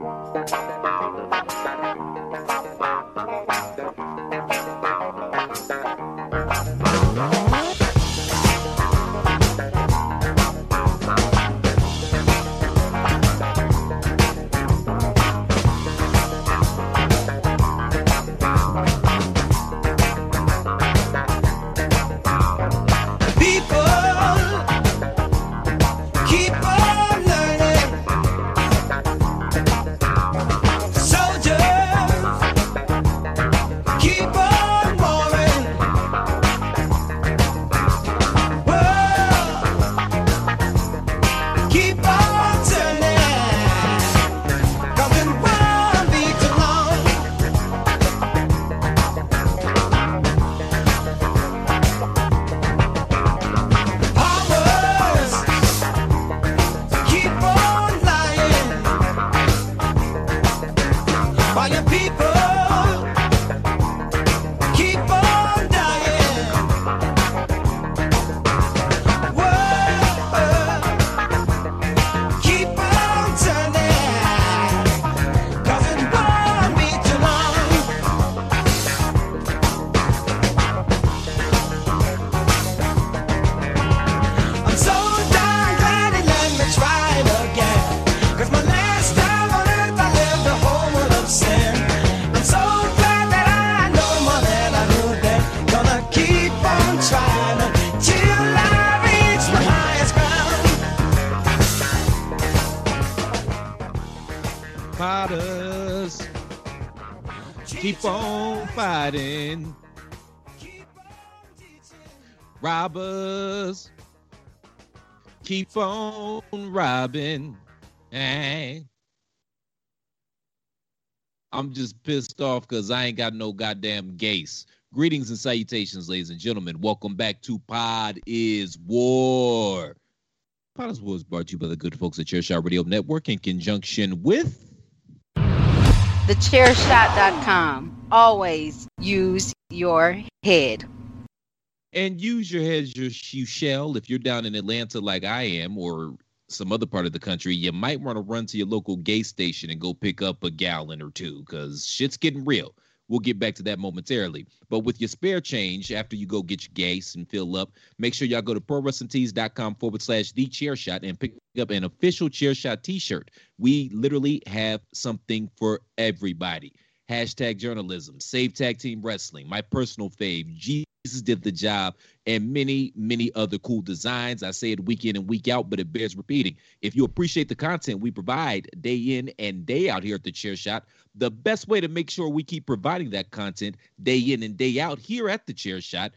Keep Robbers. Keep on robbing. Hey. I'm just pissed off because I ain't got no goddamn gase. Greetings and salutations, ladies and gentlemen. Welcome back to Pod is War. Pod is War is brought to you by the good folks at Chairshot Radio Network in conjunction with thechairshot.com. Always use your head. And use your head as you shall. If you're down in Atlanta like I am, or some other part of the country, you might want to run to your local gas station and go pick up a gallon or two because shit's getting real. We'll get back to that momentarily. But with your spare change, after you go get your gas and fill up, make sure y'all go to prowrestlingtees.com forward slash the chair shot and pick up an official chair shot t shirt. We literally have something for everybody. Hashtag journalism, save tag team wrestling, my personal fave, Jesus did the job, and many, many other cool designs. I say it week in and week out, but it bears repeating. If you appreciate the content we provide day in and day out here at the Chair Shot, the best way to make sure we keep providing that content day in and day out here at the Chair Shot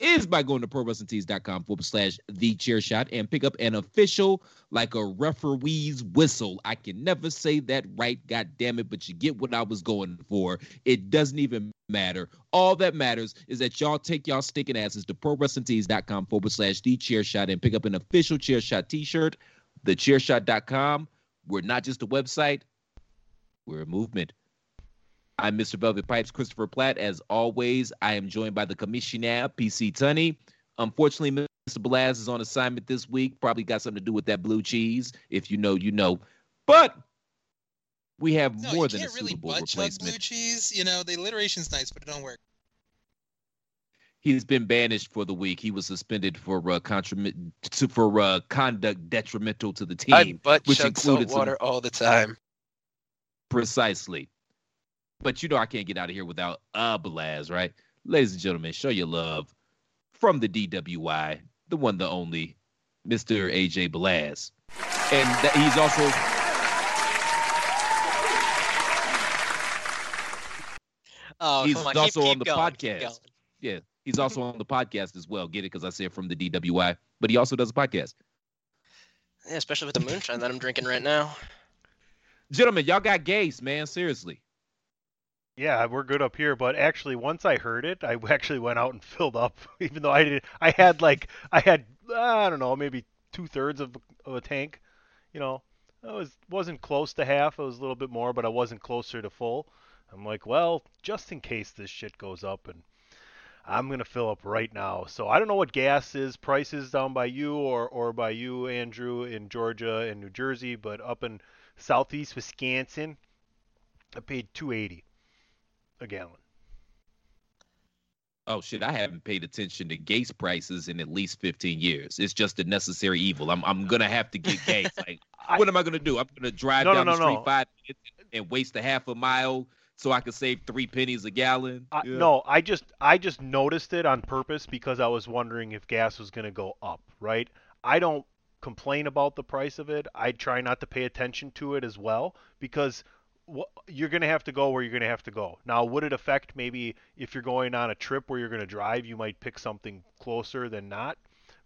is by going to prowrestlingtees.com forward slash the chair shot and pick up an official like a referee's whistle. I can never say that right, god damn it, but you get what I was going for. It doesn't even matter. All that matters is that y'all take y'all sticking asses to prowrestlingtees.com forward slash the chair shot and pick up an official chair shot t-shirt. Thechairshot.com. We're not just a website, we're a movement. I'm Mr. Velvet Pipes, Christopher Platt. As always, I am joined by the commissioner, PC Tunney. Unfortunately, Mr. Balaz is on assignment this week. Probably got something to do with that blue cheese. If you know, you know. But we have no, more than a really suitable butt chug replacement. blue cheese. You know, the alliteration's nice, but it don't work. He's been banished for the week. He was suspended for uh, contra- to, for uh, conduct detrimental to the team, I butt which chug salt included some- water all the time. Precisely. But you know I can't get out of here without a Balaz, right? Ladies and gentlemen, show your love from the DWI, the one, the only, Mr. AJ Balaz. And that he's also Oh, he's on. also keep, keep on the going, podcast. Yeah, he's also on the podcast as well. Get it because I said from the DWI, but he also does a podcast. Yeah, especially with the moonshine that I'm drinking right now. Gentlemen, y'all got gays, man. Seriously. Yeah, we're good up here, but actually, once I heard it, I actually went out and filled up. Even though I did, I had like I had I don't know, maybe two thirds of, of a tank. You know, I was wasn't close to half. It was a little bit more, but I wasn't closer to full. I'm like, well, just in case this shit goes up, and I'm gonna fill up right now. So I don't know what gas is prices down by you or or by you, Andrew, in Georgia and New Jersey, but up in Southeast Wisconsin, I paid 280 a gallon. Oh shit! I haven't paid attention to gas prices in at least fifteen years. It's just a necessary evil. I'm I'm gonna have to get gas. Like, I- what am I gonna do? I'm gonna drive No, no, down the street no. five minutes and waste a half a mile so I can save three pennies a gallon. I, Yeah. No, I just I just noticed it on purpose because I was wondering if gas was going to go up, right? I don't complain about the price of it. I try not to pay attention to it as well because wh- you're going to have to go where you're going to have to go. Now, would it affect maybe if you're going on a trip where you're going to drive, you might pick something closer than not?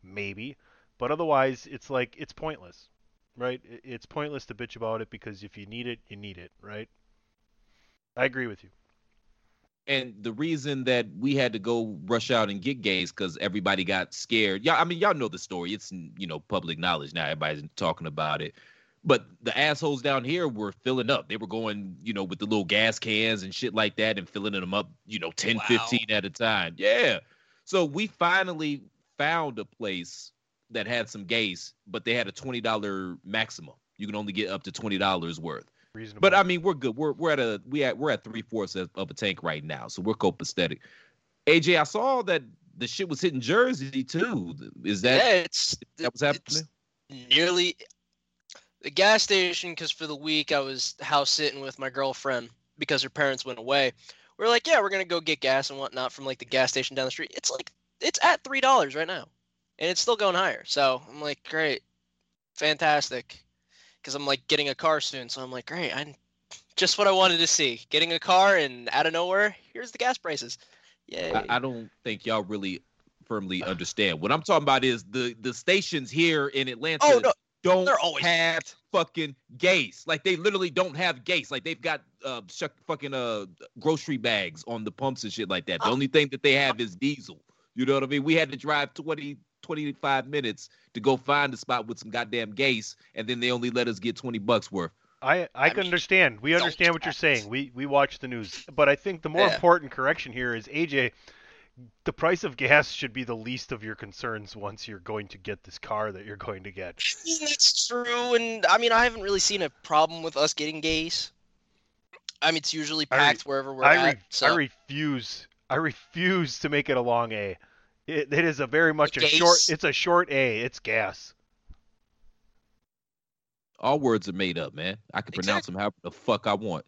Maybe. But otherwise, it's like it's pointless, right? It's pointless to bitch about it because if you need it, you need it, right? I agree with you. And the reason that we had to go rush out and get gas because everybody got scared. Yeah, I mean, y'all know the story. It's you know public knowledge now. Everybody's talking about it. But the assholes down here were filling up. They were going, you know, with the little gas cans and shit like that and filling them up, you know, 10, Wow. 15 at a time. Yeah. So we finally found a place that had some gas, but they had a $20 maximum. You can only get up to $20 worth. Reasonable. But I mean, we're good. We're we're at a we at we're at three fourths of, of a tank right now, so we're copacetic. AJ, I saw that the shit was hitting Jersey too. Is that yeah, it's that was happening? nearly the gas station because for the week I was house sitting with my girlfriend because her parents went away. We are like, yeah, we're gonna go get gas and whatnot from like the gas station down the street. It's like it's at three dollars right now, and it's still going higher. So I'm like, great, fantastic, because I'm like getting a car soon. So I'm like, great, I just what I wanted to see. Getting a car and out of nowhere, here's the gas prices. Yeah, I, I don't think y'all really firmly understand. What I'm talking about is the the stations here in oh, Atlanta oh no, don't they're always have fucking gas. Like they literally don't have gas. Like they've got uh shuck fucking uh grocery bags on the pumps and shit like that. The Oh. only thing that they have is diesel. You know what I mean? We had to drive 20 25 minutes to go find a spot with some goddamn gas and then they only let us get 20 bucks worth. I, I, I can mean, understand. We understand what you're tax. saying. We we watch the news, but I think the more Yeah. important correction here is AJ. The price of gas should be the least of your concerns once you're going to get this car that you're going to get. I mean, that's true, and I mean, I haven't really seen a problem with us getting gas. I mean, it's usually I re- packed wherever we're I, at. so I refuse. I refuse to make it a long A. It, it is a very much a Gas. short. It's a short A. It's gas. All words are made up, man. I can pronounce them however the fuck I want.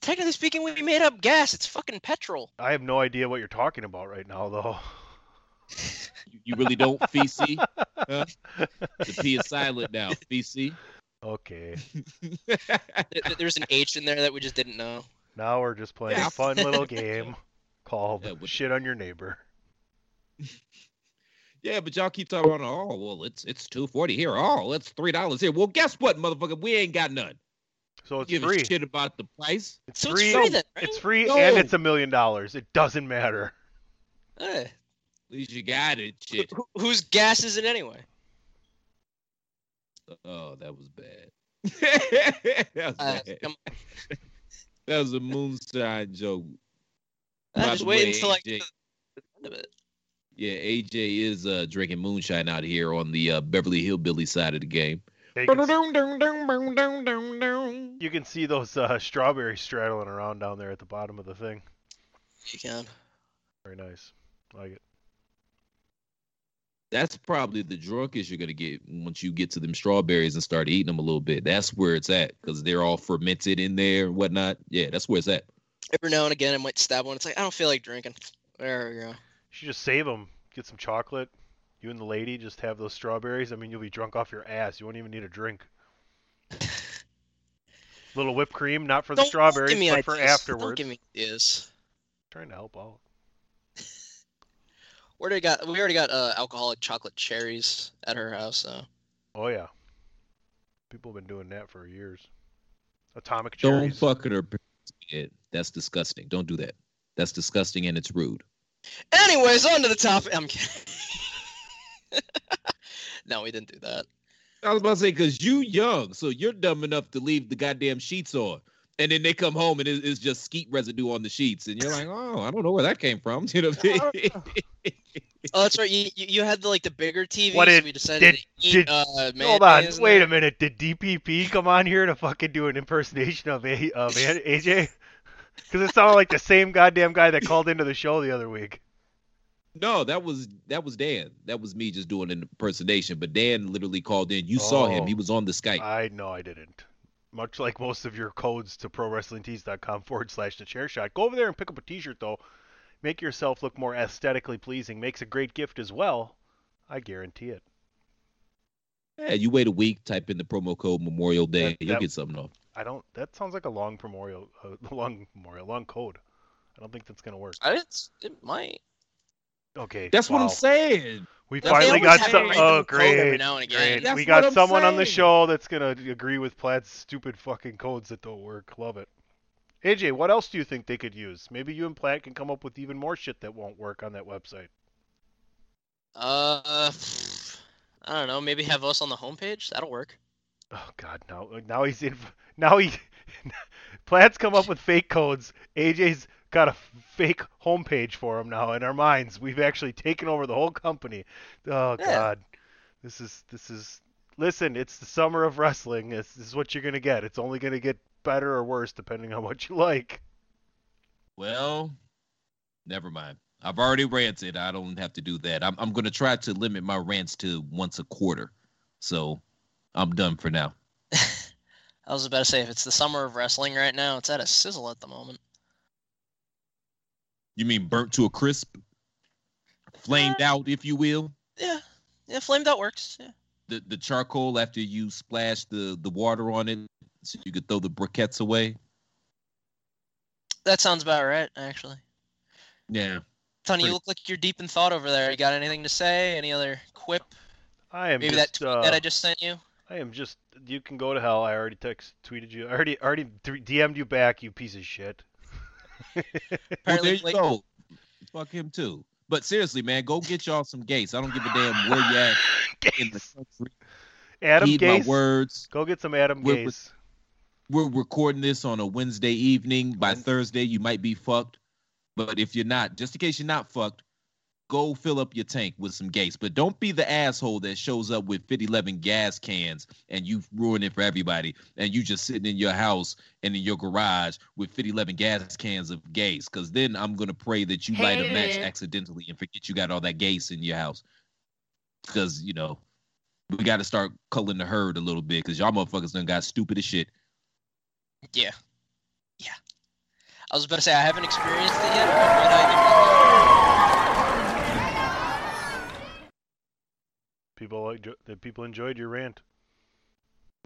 Technically speaking, we made up gas. It's fucking petrol. I have no idea what you're talking about right now, though. You, you really don't, Feci? Huh? The P is silent now. Feci? Okay. Th- th- There's an H in there that we just didn't know. Now we're just playing Yeah. a fun little game called Yeah, what- "Shit on Your Neighbor." Yeah, but y'all keep talking about oh well it's it's two forty here. Oh, it's three dollars here. Well, guess what, motherfucker? We ain't got none. So it's Give free. a shit about the price. It's So free. it's free then, right? It's free No. and it's a million dollars. It doesn't matter. Eh, At least you got it. Shit. who- whose gas is it anyway? Oh, that was bad. that was Uh, bad. come That was a moonshine joke. I just the wait until like AJ the end of it. Yeah, AJ is uh, drinking moonshine out here on the uh, Beverly Hillbilly side of the game. Yeah, You can, you can see those uh, strawberries straddling around down there at the bottom of the thing. You can. Very nice. Like it. That's probably the drunkest you're gonna get once you get to them strawberries and start eating them a little bit. That's where it's at because they're all fermented in there and whatnot. Yeah, that's where it's at. Every now and again, I might stab one. It's like I don't feel like drinking. There we go. You should just save them. Get some chocolate. You and the lady just have those strawberries. I mean, you'll be drunk off your ass. You won't even need a drink. Little whipped cream, not for the Don't strawberries, give me but for ideas. afterwards. Don't give me ideas. Trying to help out. We already got we already got uh, alcoholic chocolate cherries at her house. So Oh yeah. People have been doing that for years. Atomic cherries. Don't cherries. fuck with her. It. That's disgusting. Don't do that. That's disgusting and it's rude. Anyways, on to the topic. I'm kidding. no, we didn't do that. I was about to say because you young, so you're dumb enough to leave the goddamn sheets on, and then they come home and it- it's just skeet residue on the sheets, and you're like, oh, I don't know where that came from. You know what I mean? Oh, that's right. You you you had the like the bigger TV. What so did- we decided did- to eat did- uh, Hold on, wait a minute. Did DPP come on here to fucking do an impersonation of a of AJ? Because it sounded like the same goddamn guy that called into the show the other week. No, that was that was Dan. That was me just doing an impersonation. But Dan literally called in. You saw him. Oh. He was on the Skype. I know I didn't. Much like most of your codes to prowrestlingtees.com forward slash the chair shot. Go over there and pick up a t shirt though. Make yourself look more aesthetically pleasing. Makes a great gift as well. I guarantee it. Yeah, you wait a week, type in the promo code Memorial Day, That- you'll that- get something off. I don't. That sounds like a long memorial, uh, long memorial, long code. I don't think that's gonna work. I, it's, it might. Okay. That's what I'm saying. We They finally got some. Oh, great. now and again. Great. We got I'm someone on the show that's gonna agree with Platt's stupid fucking codes that don't work. Love it. AJ, what else do you think they could use? Maybe you and Platt can come up with even more shit that won't work on that website. Uh, I don't know. Maybe have us on the homepage. That'll work. Oh God, now now he's in. Now he Platt's come up with fake codes. AJ's got a fake homepage for him now in our minds. We've actually taken over the whole company. Oh Yeah. God, this is this is. Listen, it's the summer of wrestling. This, this is what you're gonna get. It's only gonna get better or worse depending on what you like. Well, never mind. I've already ranted. I don't have to do that. I'm I'm gonna try to limit my rants to once a quarter. So I'm done for now. I was about to say, if it's the summer of wrestling right now, it's at a sizzle at the moment. You mean burnt to a crisp? Flamed out, if you will? Yeah, yeah, flamed out works. Yeah. The the charcoal after you splash the, the water on it so you could throw the briquettes away. That sounds about right, actually. Yeah. Tony, you look like you're deep in thought over there. You got anything to say? Any other quip? I am Maybe just. that tweet uh, that I just sent you. I am just. You can go to hell. I already text tweeted you. I already already DM'd you back. You piece of shit. Well, Apparently, there you like- go. Fuck him too. But seriously, man, go get y'all some gates. I don't give a damn where you at in the Gase. country. Adam Heed Gase. my words. Go get some Adam We're- Gase. We're recording this on a Wednesday evening. By Thursday, you might be fucked. But if you're not, just in case you're not fucked, go fill up your tank with some gas. But don't be the asshole that shows up with 5011 gas cans and you ruin it for everybody. And you just sitting in your house and in your garage with 5011 gas cans of gas. Because then I'm going to pray that you light a match Hey. accidentally and forget you got all that gas in your house. Because, you know, we got to start culling the herd a little bit because y'all motherfuckers done got stupid as shit. Yeah. Yeah. I was about to say I haven't experienced it yet, but what I People like that people enjoyed your rant.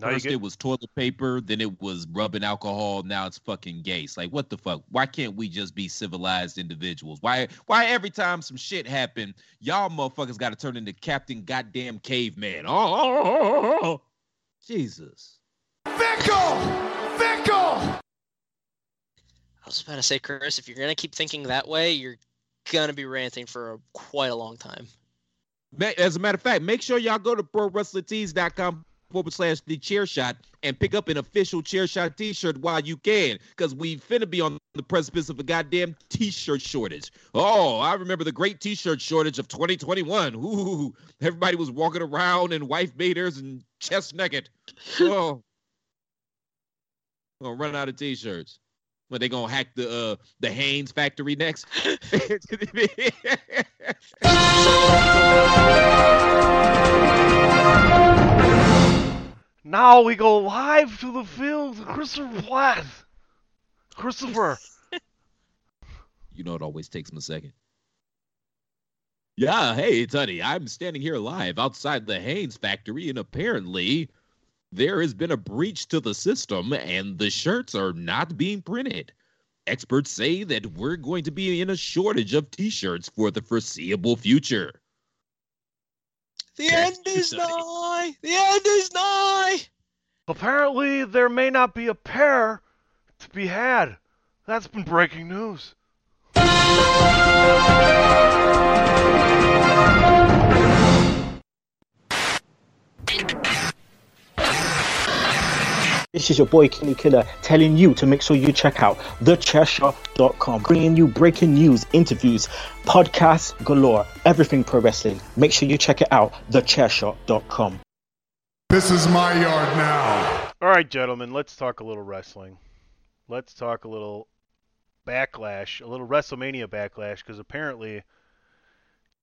Now First get it was toilet paper, then it was rubbing alcohol, now it's fucking gas. Like what the fuck? Why can't we just be civilized individuals? Why why every time some shit happen, y'all motherfuckers gotta turn into Captain Goddamn Caveman. Oh, oh, oh, oh, oh. oh, oh. Jesus. I was about to say, Chris, if you're gonna keep thinking that way, you're gonna be ranting for a, quite a long time. As a matter of fact, make sure y'all go to prowrestlingtees.com forward slash the chair shot and pick up an official chair shot t-shirt while you can because we finna be on the precipice of a goddamn t-shirt shortage. Oh i remember the great t-shirt shortage of 2021 Ooh, everybody was walking around in wife beaters and chest naked. Oh. Gonna run out of t-shirts when they gonna hack the uh the Hanes factory next now we go live to the field. Christopher Platt. Christopher. You know, it always takes him a second. Yeah, hey, Tony, I'm standing here live outside the Hanes factory, and apparently there has been a breach to the system, and the shirts are not being printed. Experts say that we're going to be in a shortage of t shirts for the foreseeable future. The Yes, end is nigh. The end is nigh. Apparently, there may not be a pair to be had. That's been breaking news. This is your boy Kenny Killer telling you to make sure you check out thechairshot.com, bringing you breaking news, interviews, podcasts galore, everything pro wrestling. Make sure you check it out, thechairshot.com. This is my yard now. All right, gentlemen, let's talk a little wrestling. Let's talk a little backlash, a little WrestleMania backlash, because apparently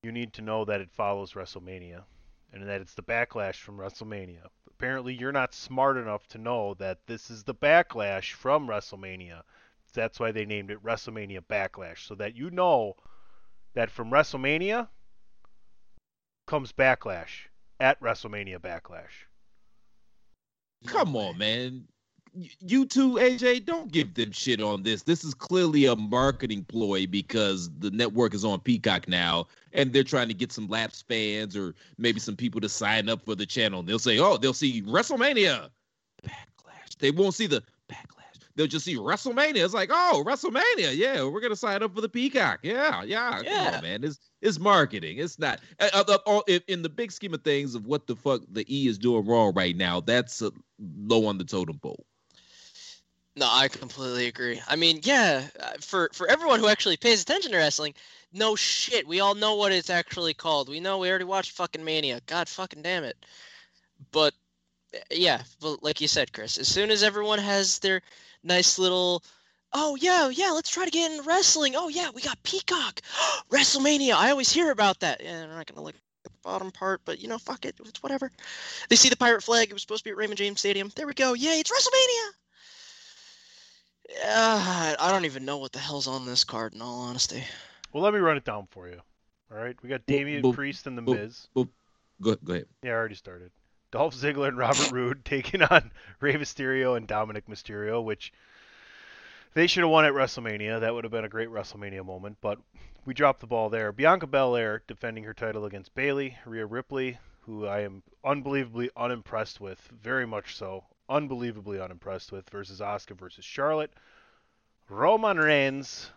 you need to know that it follows WrestleMania and that it's the backlash from WrestleMania. Apparently, you're not smart enough to know that this is the backlash from WrestleMania. That's why they named it WrestleMania Backlash, so that you know that from WrestleMania comes Backlash at WrestleMania Backlash. Come on, man. You two, AJ, don't give them shit on this. This is clearly a marketing ploy because the network is on Peacock now, and they're trying to get some lapsed fans or maybe some people to sign up for the channel. And They'll say, "Oh, they'll see WrestleMania backlash." They won't see the backlash. They'll just see WrestleMania. It's like, "Oh, WrestleMania! Yeah, we're gonna sign up for the Peacock." Yeah, yeah. Come Yeah. on, man. It's it's marketing. It's not uh, uh, uh, in- in the big scheme of things of what the fuck the E is doing wrong right now. That's uh, low on the totem pole. No, I completely agree. I mean, yeah, uh, for for everyone who actually pays attention to wrestling, no shit, we all know what it's actually called. We know we already watched fucking Mania. God fucking damn it. But uh, yeah, but like you said, Chris, as soon as everyone has their nice little Oh yeah, yeah, let's try to get in wrestling. Oh yeah, we got Peacock. WrestleMania. I always hear about that. Yeah, I'm not gonna look at the bottom part, but you know, fuck it. It's whatever. They see the pirate flag, it was supposed to be at Raymond James Stadium. There we go. Yay, it's WrestleMania. Uh, I don't even know what the hell's on this card, in all honesty. Well, let me run it down for you. All right, we got Damian boop, Priest and The boop. Miz. Go go ahead. Yeah, I already started. Dolph Ziggler and Robert Roode taking on Rey Mysterio and Dominik Mysterio, which they should have won at WrestleMania. That would have been a great WrestleMania moment, but we dropped the ball there. Bianca Belair defending her title against Bayley, Rhea Ripley, who I am unbelievably unimpressed with, very much so, unbelievably unimpressed with, versus Asuka versus Charlotte. Roman Reigns,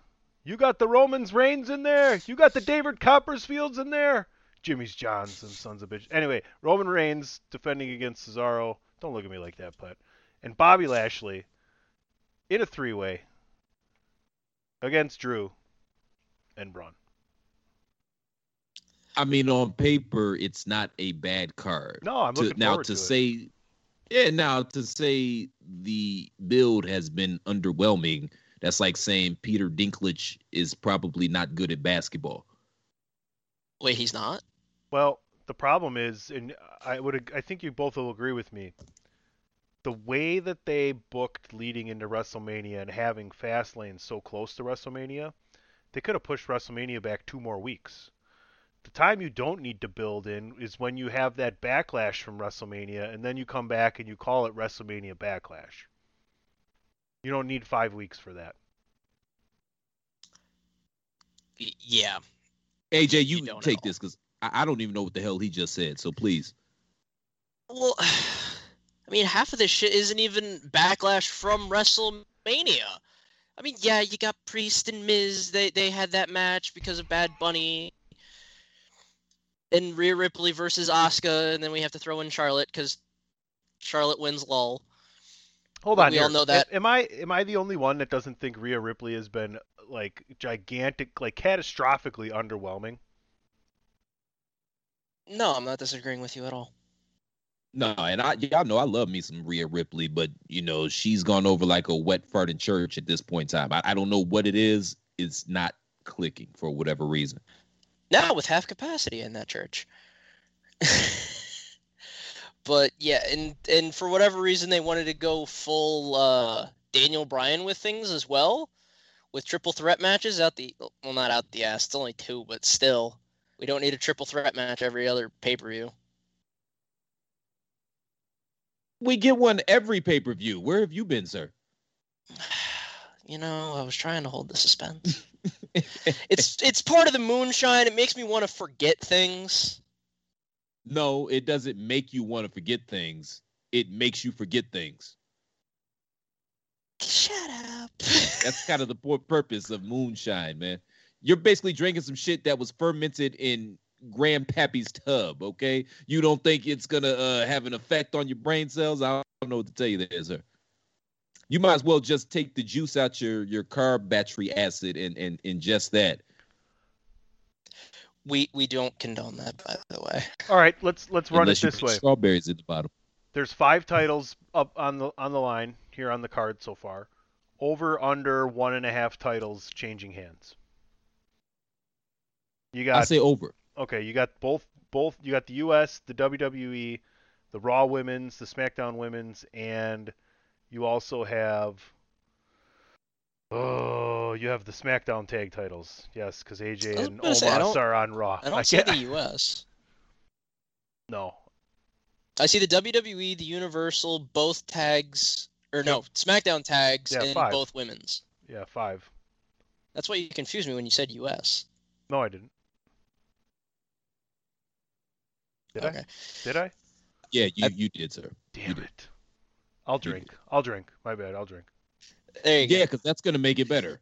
you got the Romans Reigns in there. You got the David Coppersfields in there. Jimmy's Johns and sons of bitch. Anyway, Roman Reigns defending against Cesaro. Don't look at me like that, but and Bobby Lashley in a three-way against Drew and Braun. I mean, on paper, it's not a bad card. No, I'm To- looking now forward to to say, yeah, now to say the build has been underwhelming. That's like saying Peter Dinklage is probably not good at basketball. Wait, he's not? Well, the problem is, and I would, I think you both will agree with me. The way that they booked leading into WrestleMania and having Fastlane so close to WrestleMania, they could have pushed WrestleMania back two more weeks. The time you don't need to build in is when you have that backlash from WrestleMania, and then you come back and you call it WrestleMania Backlash. You don't need five weeks for that. Yeah. AJ, you, You don't take know. this because I, I don't even know what the hell he just said. So please. Well, I mean, half of this shit isn't even backlash from WrestleMania. I mean, yeah, you got Priest and Miz. They they had that match because of Bad Bunny. And Rhea Ripley versus Asuka, and then we have to throw in Charlotte because Charlotte wins. Lol. Hold But on, we all know that- Am I am I the only one that doesn't think Rhea Ripley has been like gigantic, like catastrophically underwhelming? No, I'm not disagreeing with you at all. No, and I y'all know I love me some Rhea Ripley, but you know she's gone over like a wet fart in church at this point in time. I, I don't know what it is. It's not clicking for whatever reason. Now with half capacity in that church. but yeah, and and for whatever reason they wanted to go full uh, Daniel Bryan with things as well, with triple threat matches out the well not out the ass. It's only two, but still, we don't need a triple threat match every other pay per view. We get one every pay per view. Where have you been, sir? You know, I was trying to hold the suspense. it's it's part of the moonshine. It makes me want to forget things. no, it doesn't make you want to forget things. It makes you forget things. Shut up. That's kind of the pur- purpose of moonshine, man. You're basically drinking some shit that was fermented in grandpappy's tub, okay? You don't think it's gonna uh, have an effect on your brain cells? I don't know what to tell you there, sir. You might as well just take the juice out your your carb battery acid and and ingest that. We we don't condone that, by the way. All right, let's let's run Unless it you this put way. Strawberries at the bottom. There's five titles up on the on the line here on the card so far. Over under one and a half titles changing hands. You got. I say over. okay. You got both both. You got the U.S., the WWE, the Raw Women's, the SmackDown Women's, and you also have. Oh, you have the SmackDown tag titles. Yes, because AJ and gonna say, I Omos don't- are on Raw. I don't see can't- the U.S. No, I see the WWE, the Universal, both tags, or no, SmackDown tags, Yeah, and five. both women's. yeah, five. That's why you confused me when you said U.S. No, I didn't. Did I? Did I? Yeah, you I- you did, sir. Damn did. it. I'll drink. I'll drink. My bad. I'll drink. There you Yeah, because that's gonna make it better.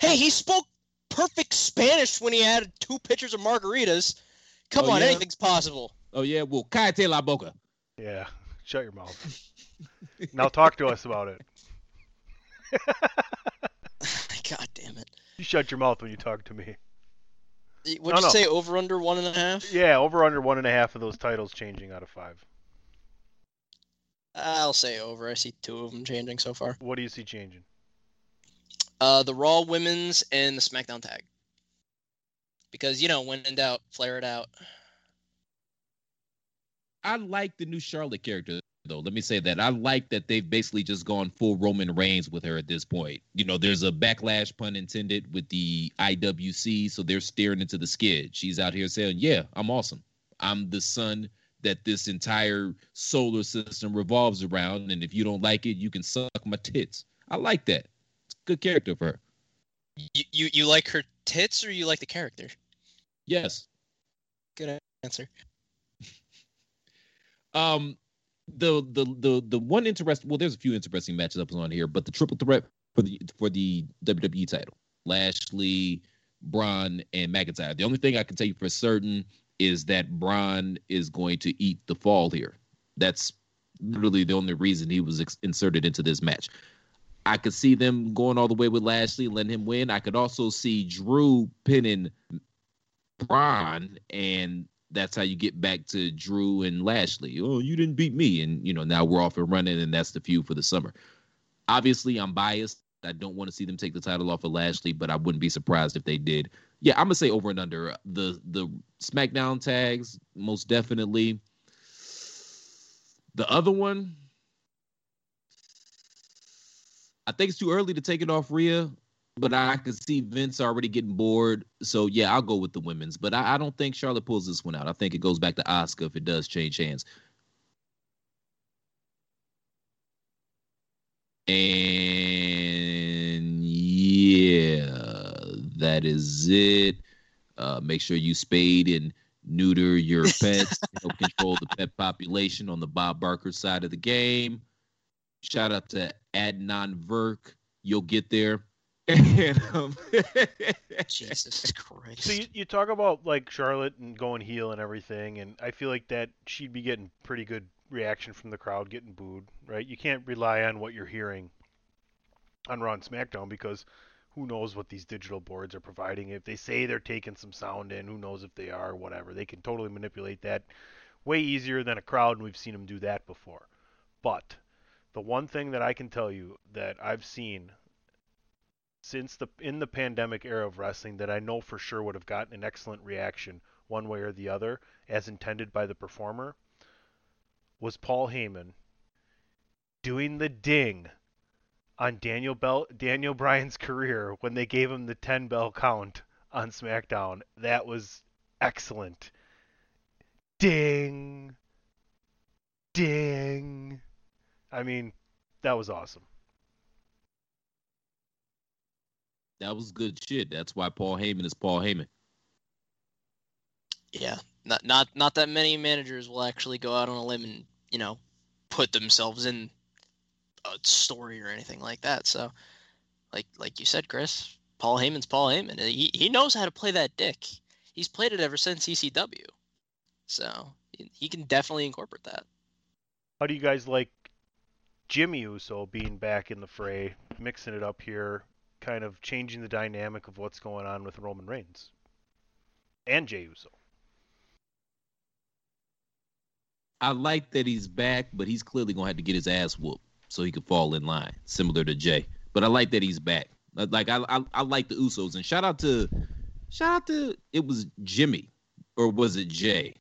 Hey, he spoke perfect Spanish when he had two pitchers of margaritas. Come Oh, on, yeah? anything's possible. Oh yeah, well, cállate la boca. Yeah. Shut your mouth. now talk to us about it. God damn it. You shut your mouth when you talk to me. What'd No, you no. say? Over under one and a half? Yeah, over under one and a half of those titles changing out of five. I'll say over. I see two of them changing so far. What do you see changing? Uh, the Raw Women's and the SmackDown tag. Because you know, when in doubt, flare it out. I like the new Charlotte character though. Let me say that I like that they've basically just gone full Roman Reigns with her at this point. You know, there's a backlash pun intended with the IWC, so they're staring into the skid. She's out here saying, "Yeah, I'm awesome. I'm the sun that this entire solar system revolves around, and if you don't like it, you can suck my tits." I like that. It's a good character for her. You, you you like her tits or you like the character? Yes. Good answer. Um, the the the the one interesting. Well, there's a few interesting matchups on here, but the triple threat for the for the WWE title: Lashley, Braun, and McIntyre. The only thing I can tell you for certain is that Braun is going to eat the fall here. That's literally the only reason he was ex- inserted into this match. I could see them going all the way with Lashley, letting him win. I could also see Drew pinning Braun, and that's how you get back to Drew and Lashley. Oh, you didn't beat me, and you know now we're off and running, and that's the feud for the summer. Obviously, I'm biased. I don't want to see them take the title off of Lashley, but I wouldn't be surprised if they did. Yeah, I'm gonna say over and under uh, the the SmackDown tags, most definitely. The other one, I think it's too early to take it off Rhea, but I could see Vince already getting bored. So yeah, I'll go with the women's. But I, I don't think Charlotte pulls this one out. I think it goes back to Asuka if it does change hands. And that is it. Uh, make sure you spade and neuter your pets. help control the pet population on the Bob Barker side of the game. Shout out to Adnan Verk. You'll get there. And, um, Jesus Christ. So you, you talk about like Charlotte and going heel and everything, and I feel like that she'd be getting pretty good reaction from the crowd, getting booed, right? You can't rely on what you're hearing on Raw and SmackDown because who knows what these digital boards are providing. If they say they're taking some sound in, who knows if they are, whatever. They can totally manipulate that way easier than a crowd, and we've seen them do that before. But the one thing that I can tell you that I've seen since the in the pandemic era of wrestling that I know for sure would have gotten an excellent reaction one way or the other as intended by the performer was Paul Heyman doing the ding on Daniel Bell Daniel Bryan's career when they gave him the 10 bell count on SmackDown. That was excellent. Ding. Ding. I mean, that was awesome. that was good shit. That's why Paul Heyman is Paul Heyman. Yeah, not not not that many managers will actually go out on a limb and you know put themselves in a story or anything like that. So, like like you said, Chris, Paul Heyman's Paul Heyman. He he knows how to play that dick. He's played it ever since ECW, so he- he can definitely incorporate that. How do you guys like Jimmy Uso being back in the fray, mixing it up here, kind of changing the dynamic of what's going on with Roman Reigns and Jey Uso. I like that he's back, but he's clearly gonna have to get his ass whooped so he could fall in line, similar to Jey. But I like that he's back. Uh, like I, I, I like the Usos, and shout out to, shout out to it was Jimmy, or was it Jey?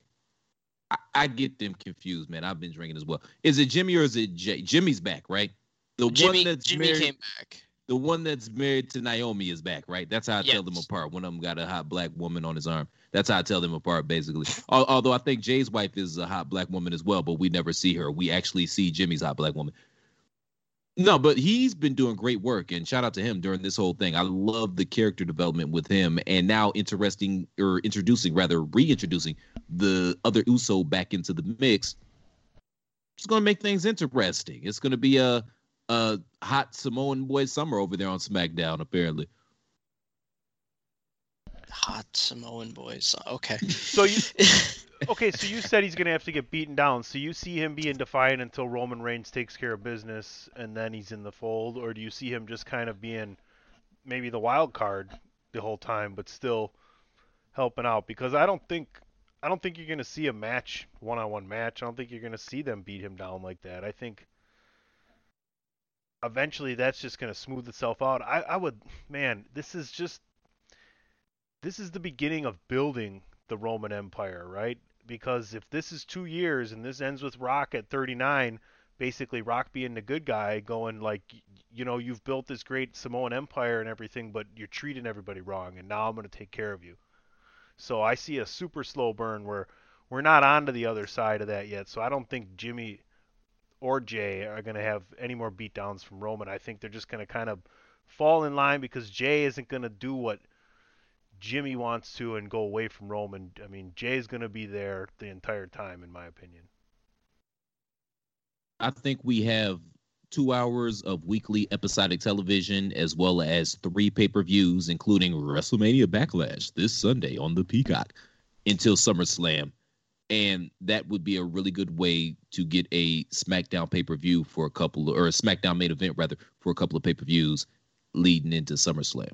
I, I get them confused, man. I've been drinking as well. Is it Jimmy or is it Jey? Jimmy's back, right? The Jimmy, one that's Jimmy married, came back. the one that's married to Naomi is back, right? That's how I tell them apart. One of them got a hot black woman on his arm. That's how I tell them apart, basically. Although I think Jey's wife is a hot black woman as well, but we never see her. We actually see Jimmy's hot black woman. No, but he's been doing great work, and shout out to him during this whole thing. I love the character development with him, and now interesting or introducing, rather reintroducing the other Uso back into the mix. It's going to make things interesting. It's going to be a a hot Samoan boy summer over there on SmackDown, apparently. Hot Samoan boys. Okay. So you okay? So you said he's gonna have to get beaten down. So you see him being defiant until Roman Reigns takes care of business, and then he's in the fold, or do you see him just kind of being maybe the wild card the whole time, but still helping out? Because I don't think I don't think you're gonna see a match, one-on-one match. I don't think you're gonna see them beat him down like that. I think eventually that's just gonna smooth itself out. I, I would, man, this is just this is the beginning of building the Roman Empire, right? Because if this is two years and this ends with Rock at 39, basically Rock being the good guy, going like, you know, you've built this great Samoan Empire and everything, but you're treating everybody wrong, and now I'm going to take care of you. So I see a super slow burn where we're not on to the other side of that yet. So I don't think Jimmy or Jey are going to have any more beatdowns from Roman. I think they're just going to kind of fall in line because Jey isn't going to do what Jimmy wants to and go away from Roman. I mean, Jey's going to be there the entire time, in my opinion. I think we have two hours of weekly episodic television as well as three pay per views, including WrestleMania Backlash this Sunday on the Peacock until SummerSlam. And that would be a really good way to get a SmackDown pay per view for a couple, or a SmackDown main event rather, for a couple of pay per views leading into SummerSlam.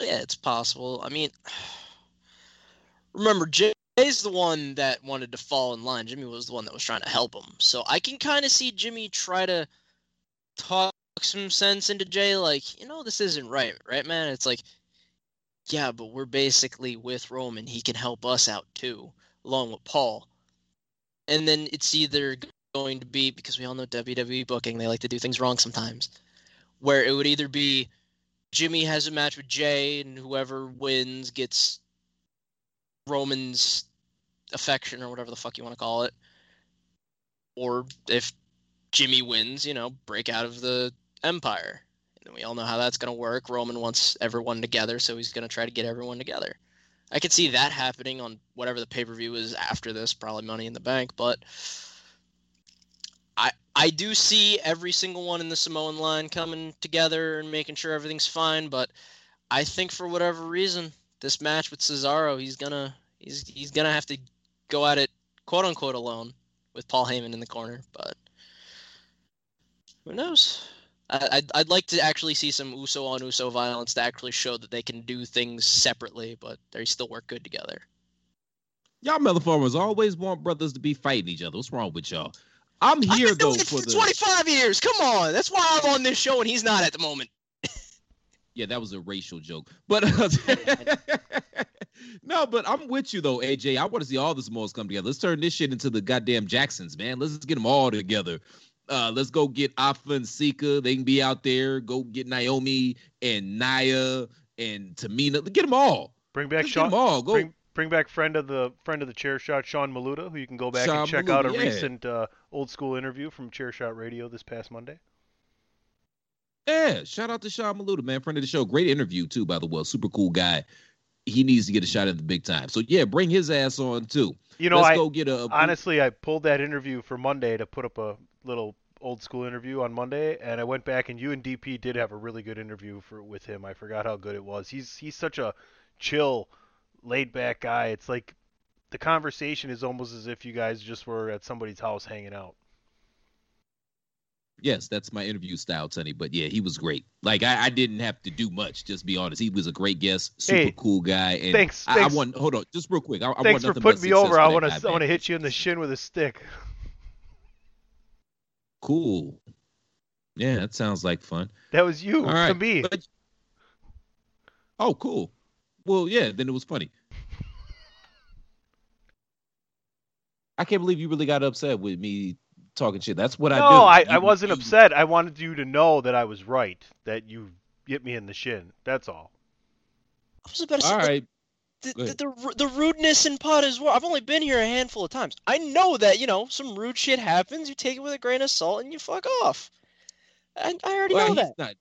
Yeah, it's possible. I mean, remember, Jey's the one that wanted to fall in line. Jimmy was the one that was trying to help him. So I can kind of see Jimmy try to talk some sense into Jey, like, you know, this isn't right, right, man? It's like, yeah, but we're basically with Roman. He can help us out too, along with Paul. And then it's either going to be, because we all know WWE booking, they like to do things wrong sometimes, where it would either be Jimmy has a match with Jey, and whoever wins gets Roman's affection or whatever the fuck you want to call it. Or if Jimmy wins, you know, break out of the Empire. And we all know how that's going to work. Roman wants everyone together, so he's going to try to get everyone together. I could see that happening on whatever the pay per view is after this, probably Money in the Bank, but I I do see every single one in the Samoan line coming together and making sure everything's fine, but I think for whatever reason, this match with Cesaro, he's gonna he's he's gonna have to go at it quote unquote alone with Paul Heyman in the corner, but who knows? I, I'd, I'd like to actually see some Uso on Uso violence to actually show that they can do things separately, but they still work good together. Y'all motherfuckers always want brothers to be fighting each other. What's wrong with y'all? I'm here though for for the 25 years. Come on, that's why I'm on this show and he's not at the moment. Yeah, that was a racial joke. But uh, no, but I'm with you though, AJ. I want to see all the Samoans come together. Let's turn this shit into the goddamn Jacksons, man. Let's get them all together. Uh, let's go get Afa and Sika. They can be out there. Go get Naomi and Nia and Tamina. Get them all. Bring back Sean. them all. Go. Bring, bring back friend of the friend of the chair shot, Sean Maluta, who you can go back Sean and check out a yeah. recent uh, old school interview from Chair Shot Radio this past Monday. Yeah, shout out to Sean Maluta, man, friend of the show. Great interview too, by the way. Super cool guy. He needs to get a shot at the big time. So yeah, bring his ass on too. You know, Let's I go get a, a honestly I pulled that interview for Monday to put up a little old school interview on Monday, and I went back and you and DP did have a really good interview for with him. I forgot how good it was. He's he's such a chill, laid back guy. It's like the conversation is almost as if you guys just were at somebody's house hanging out. Yes, that's my interview style, Sonny. But yeah, he was great. Like I, I didn't have to do much. Just be honest. He was a great guest, super Hey, cool guy. And thanks- I, thanks- I want hold on, just real quick. I, I want Thanks for putting me over. I want to. I want to hit you in the shin with a stick. Cool. Yeah, that sounds like fun. That was you All right. to me. But- oh, cool. Well, yeah, then it was funny. I can't believe you really got upset with me talking shit. That's what I do. No, I, I wasn't you- upset. I wanted you to know that I was right. That you hit me in the shin. That's all. I was about to say All the- right. the, the, the, the rudeness in pot as well. I've only been here a handful of times. I know that, you know, some rude shit happens. You take it with a grain of salt and you fuck off. I, I already Well, know he's that. not.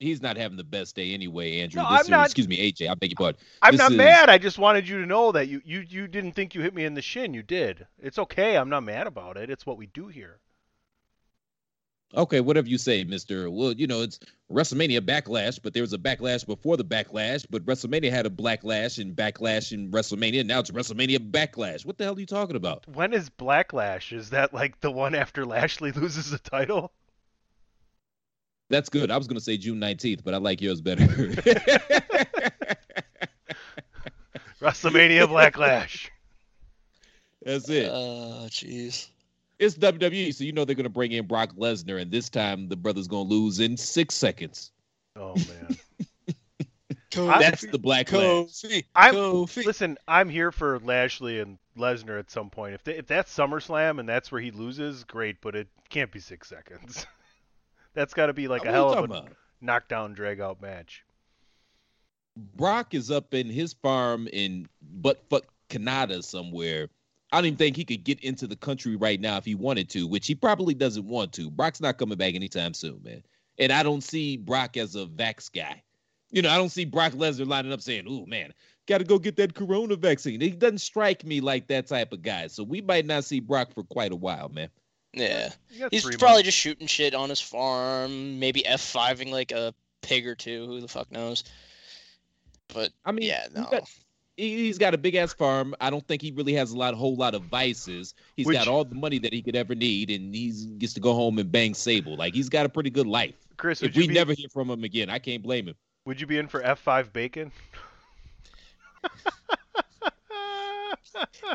He's not having the best day anyway, Andrew. No, I'm is- not- Excuse me, AJ. I beg your pardon. I'm This not is- mad. I just wanted you to know that you, you you didn't think you hit me in the shin. You did. It's okay. I'm not mad about it. It's what we do here. Okay, whatever you say, Mister. Well, you know it's WrestleMania backlash, but there was a backlash before the backlash. But WrestleMania had a backlash and backlash in WrestleMania. Now it's WrestleMania backlash. What the hell are you talking about? When is Blacklash? Is that like the one after Lashley loses the title? That's good. I was gonna say June nineteenth, but I like yours better. WrestleMania Blacklash. That's it. Oh, jeez. It's WWE, so you know they're gonna bring in Brock Lesnar, and this time the brother's gonna lose in six seconds. Oh man. That's the backlash. Kofi. I'm- Kofi. Listen, I'm here for Lashley and Lesnar at some point. If they, if that's SummerSlam and that's where he loses, great, but it can't be six seconds. that's got to be like What a hell of a about? knockdown, drag out match. Brock is up in his farm in buttfuck Canada somewhere. I don't even think he could get into the country right now if he wanted to, which he probably doesn't want to. Brock's not coming back anytime soon, man. And I don't see Brock as a vax guy. You know, I don't see Brock Lesnar lining up saying, "Oh man, got to go get that corona vaccine." He doesn't strike me like that type of guy. So we might not see Brock for quite a while, man. Yeah. He's probably months. just shooting shit on his farm, maybe F5ing like a pig or two. Who the fuck knows? But I mean, yeah, no. he- he's got a big ass farm. I don't think he really has a lot, whole lot of vices. He's Which- got all the money that he could ever need, and he gets to go home and bang Sable. Like he's got a pretty good life. Chris, If we be, never hear from him again, I can't blame him. would you be in for F5 bacon?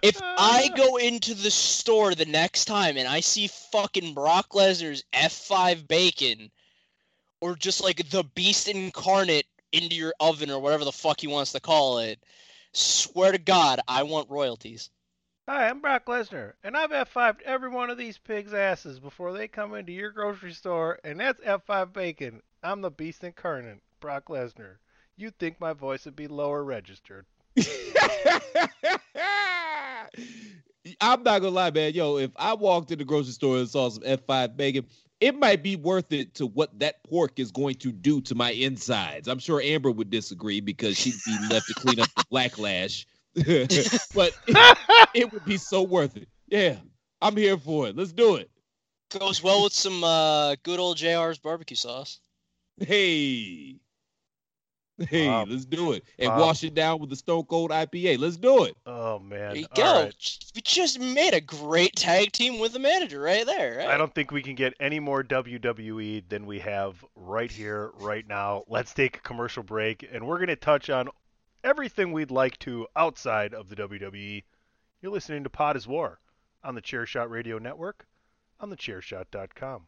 If I go into the store the next time and I see fucking Brock Lesnar's F5 bacon, or just like the beast incarnate into your oven or whatever the fuck he wants to call it, swear to God, I want royalties. Hi, I'm Brock Lesnar, and I've F5'd every one of these pigs' asses before they come into your grocery store, and that's F5 bacon. I'm the beast incarnate, Brock Lesnar. You'd think my voice would be lower registered. I'm not gonna lie, man. Yo, if I walked in the grocery store and saw some F5 bacon, it might be worth it to what that pork is going to do to my insides. I'm sure Amber would disagree because she'd be left to clean up the blacklash. but it, it would be so worth it. Yeah, I'm here for it. Let's do it. Goes well with some uh, good old JR's barbecue sauce. Hey. Hey, Wow. let's do it. And Wow. wash it down with the Stone Cold IPA. Let's do it. Oh man. There you All go. right. We just made a great tag team with the manager right there. Right? I don't think we can get any more WWE than we have right here, right now. Let's take a commercial break, and we're going to touch on everything we'd like to outside of the WWE. You're listening to Pod is War on the Chairshot Radio Network, on thechairshot.com.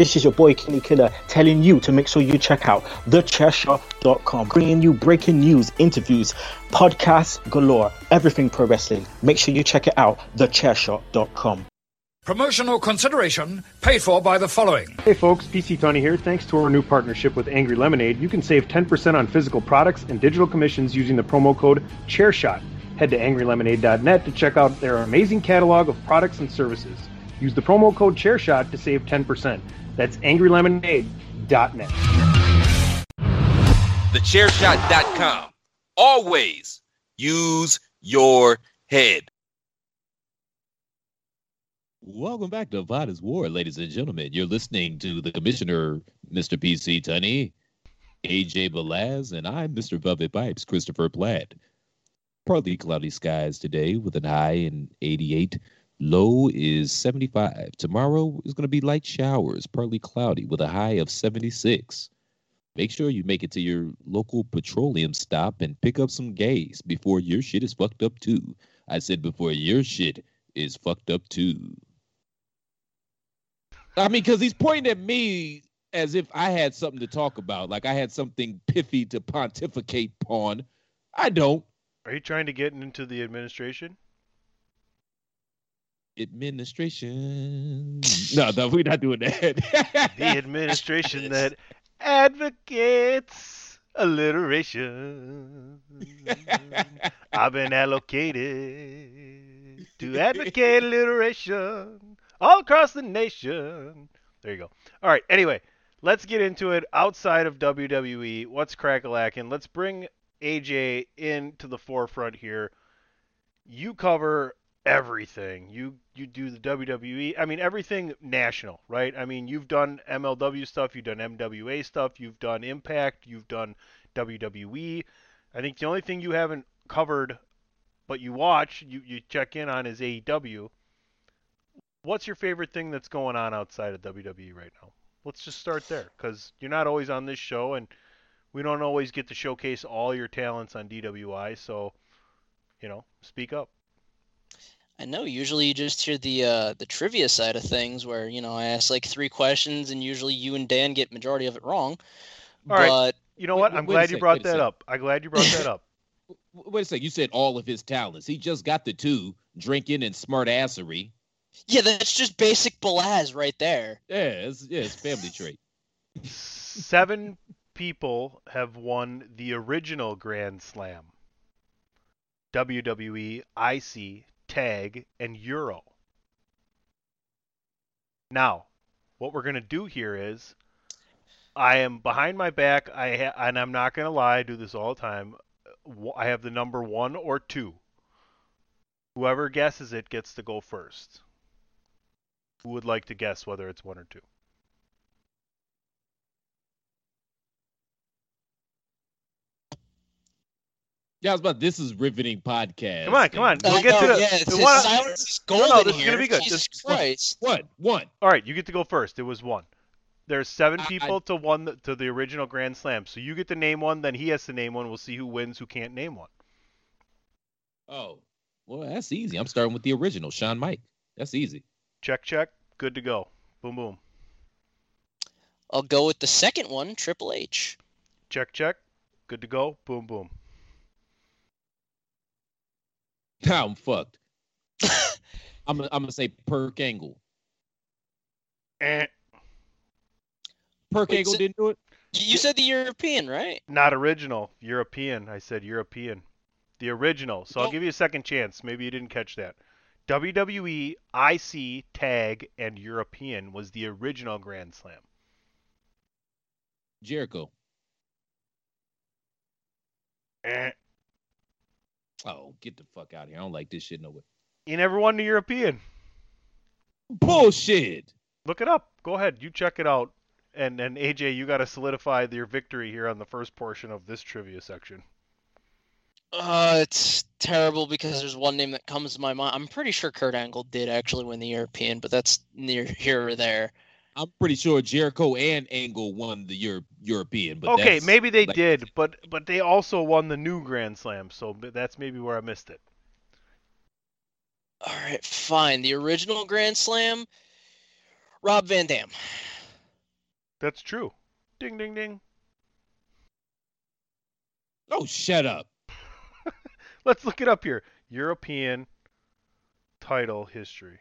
This is your boy Kenny Killer telling you to make sure you check out thechairshot.com, bringing you breaking news, interviews, podcasts galore, everything pro wrestling. Make sure you check it out, thechairshot.com. Promotional consideration paid for by the following. Hey folks, PC Tunney here. Thanks to our new partnership with Angry Lemonade, you can save 10% on physical products and digital commissions using the promo code ChairShot. Head to angrylemonade.net to check out their amazing catalog of products and services. Use the promo code ChairShot to save 10%. That's angrylemonade.net. Thechairshot.com. Always use your head. Welcome back to Pod is War, ladies and gentlemen. You're listening to the Commissioner, Mr. PC Tunney, AJ Balaz, and I'm Mr. Velvet Pipes, Christopher Platt. Partly cloudy skies today with an high in 88. Low is 75. Tomorrow is going to be light showers, partly cloudy with a high of 76. Make sure you make it to your local petroleum stop and pick up some gas before your shit is fucked up too. I said before your shit is fucked up too. I mean, because he's pointing at me as if I had something to talk about, like I had something pithy to pontificate upon. I don't. Are you trying to get into the administration? Administration. No, no, we're not doing that. the administration that advocates alliteration. I've been allocated to advocate alliteration all across the nation. There you go. All right. Anyway, let's get into it outside of WWE. What's crackalacking? Let's bring AJ into the forefront here. You cover everything. You you do the WWE. I mean everything national, right? I mean you've done MLW stuff, you've done MWA stuff, you've done Impact, you've done WWE. I think the only thing you haven't covered but you watch, you, you check in on is AEW. What's your favorite thing that's going on outside of WWE right now? Let's just start there cuz you're not always on this show and we don't always get to showcase all your talents on DWI, so you know, speak up. I know. Usually, you just hear the uh, the trivia side of things, where you know I ask like three questions, and usually you and Dan get majority of it wrong. All but right. You know what? I'm wait glad you brought wait that up. I'm glad you brought that up. Wait a second. You said all of his talents. He just got the two drinking and smart assery. yeah, that's just basic Balaz right there. Yeah, it's, yeah, it's family trait. Seven people have won the original Grand Slam. WWE, IC, Tag, and Euro. Now, what we're going to do here is I am behind my back I ha- and I'm not going to lie, I do this all the time. Uh, I have the number 1 or 2. Whoever guesses it gets to go first. Who would like to guess whether it's 1 or 2? Yeah, I was about. This is riveting podcast. Come on, come on. We'll get to the, yeah, the one- silence is No, golden no, this is gonna be good. Jesus This- Christ. One, one. All right, you get to go first. It was one. There's seven I- I- people to one to the original Grand Slam. So you get to name one, then he has to name one. We'll see who wins, who can't name one. Oh, well, that's easy. I'm starting with the original, Sean Mike. That's easy. Check, check. Good to go. Boom, boom. I'll go with the second one, Triple H. Check, check. Good to go. Boom, boom. Now I'm fucked. I'm gonna, I'm gonna say Perk Angle. Eh, Perk Wait, Angle so- didn't do it. You said the European, right? not original. European. I said European. The original. So I'll give you a second chance. Maybe you didn't catch that. WWE, IC, Tag, and European was the original Grand Slam. Jericho. Eh. Oh, get the fuck out of here. I don't like this shit no way. You never won the European. Bullshit. Look it up. Go ahead. You check it out. And and AJ, you got to solidify your victory here on the first portion of this trivia section. Uh, it's terrible because there's one name that comes to my mind. I'm pretty sure Kurt Angle did actually win the European, but that's near here or there. I'm pretty sure Jericho and Angle won the Euro- European, but okay, maybe they like- did, but but they also won the new Grand Slam, so that's maybe where I missed it. All right, fine. The original Grand Slam, Rob Van Dam. That's true. Ding ding ding. Oh, shut up. Let's look it up here. European title history.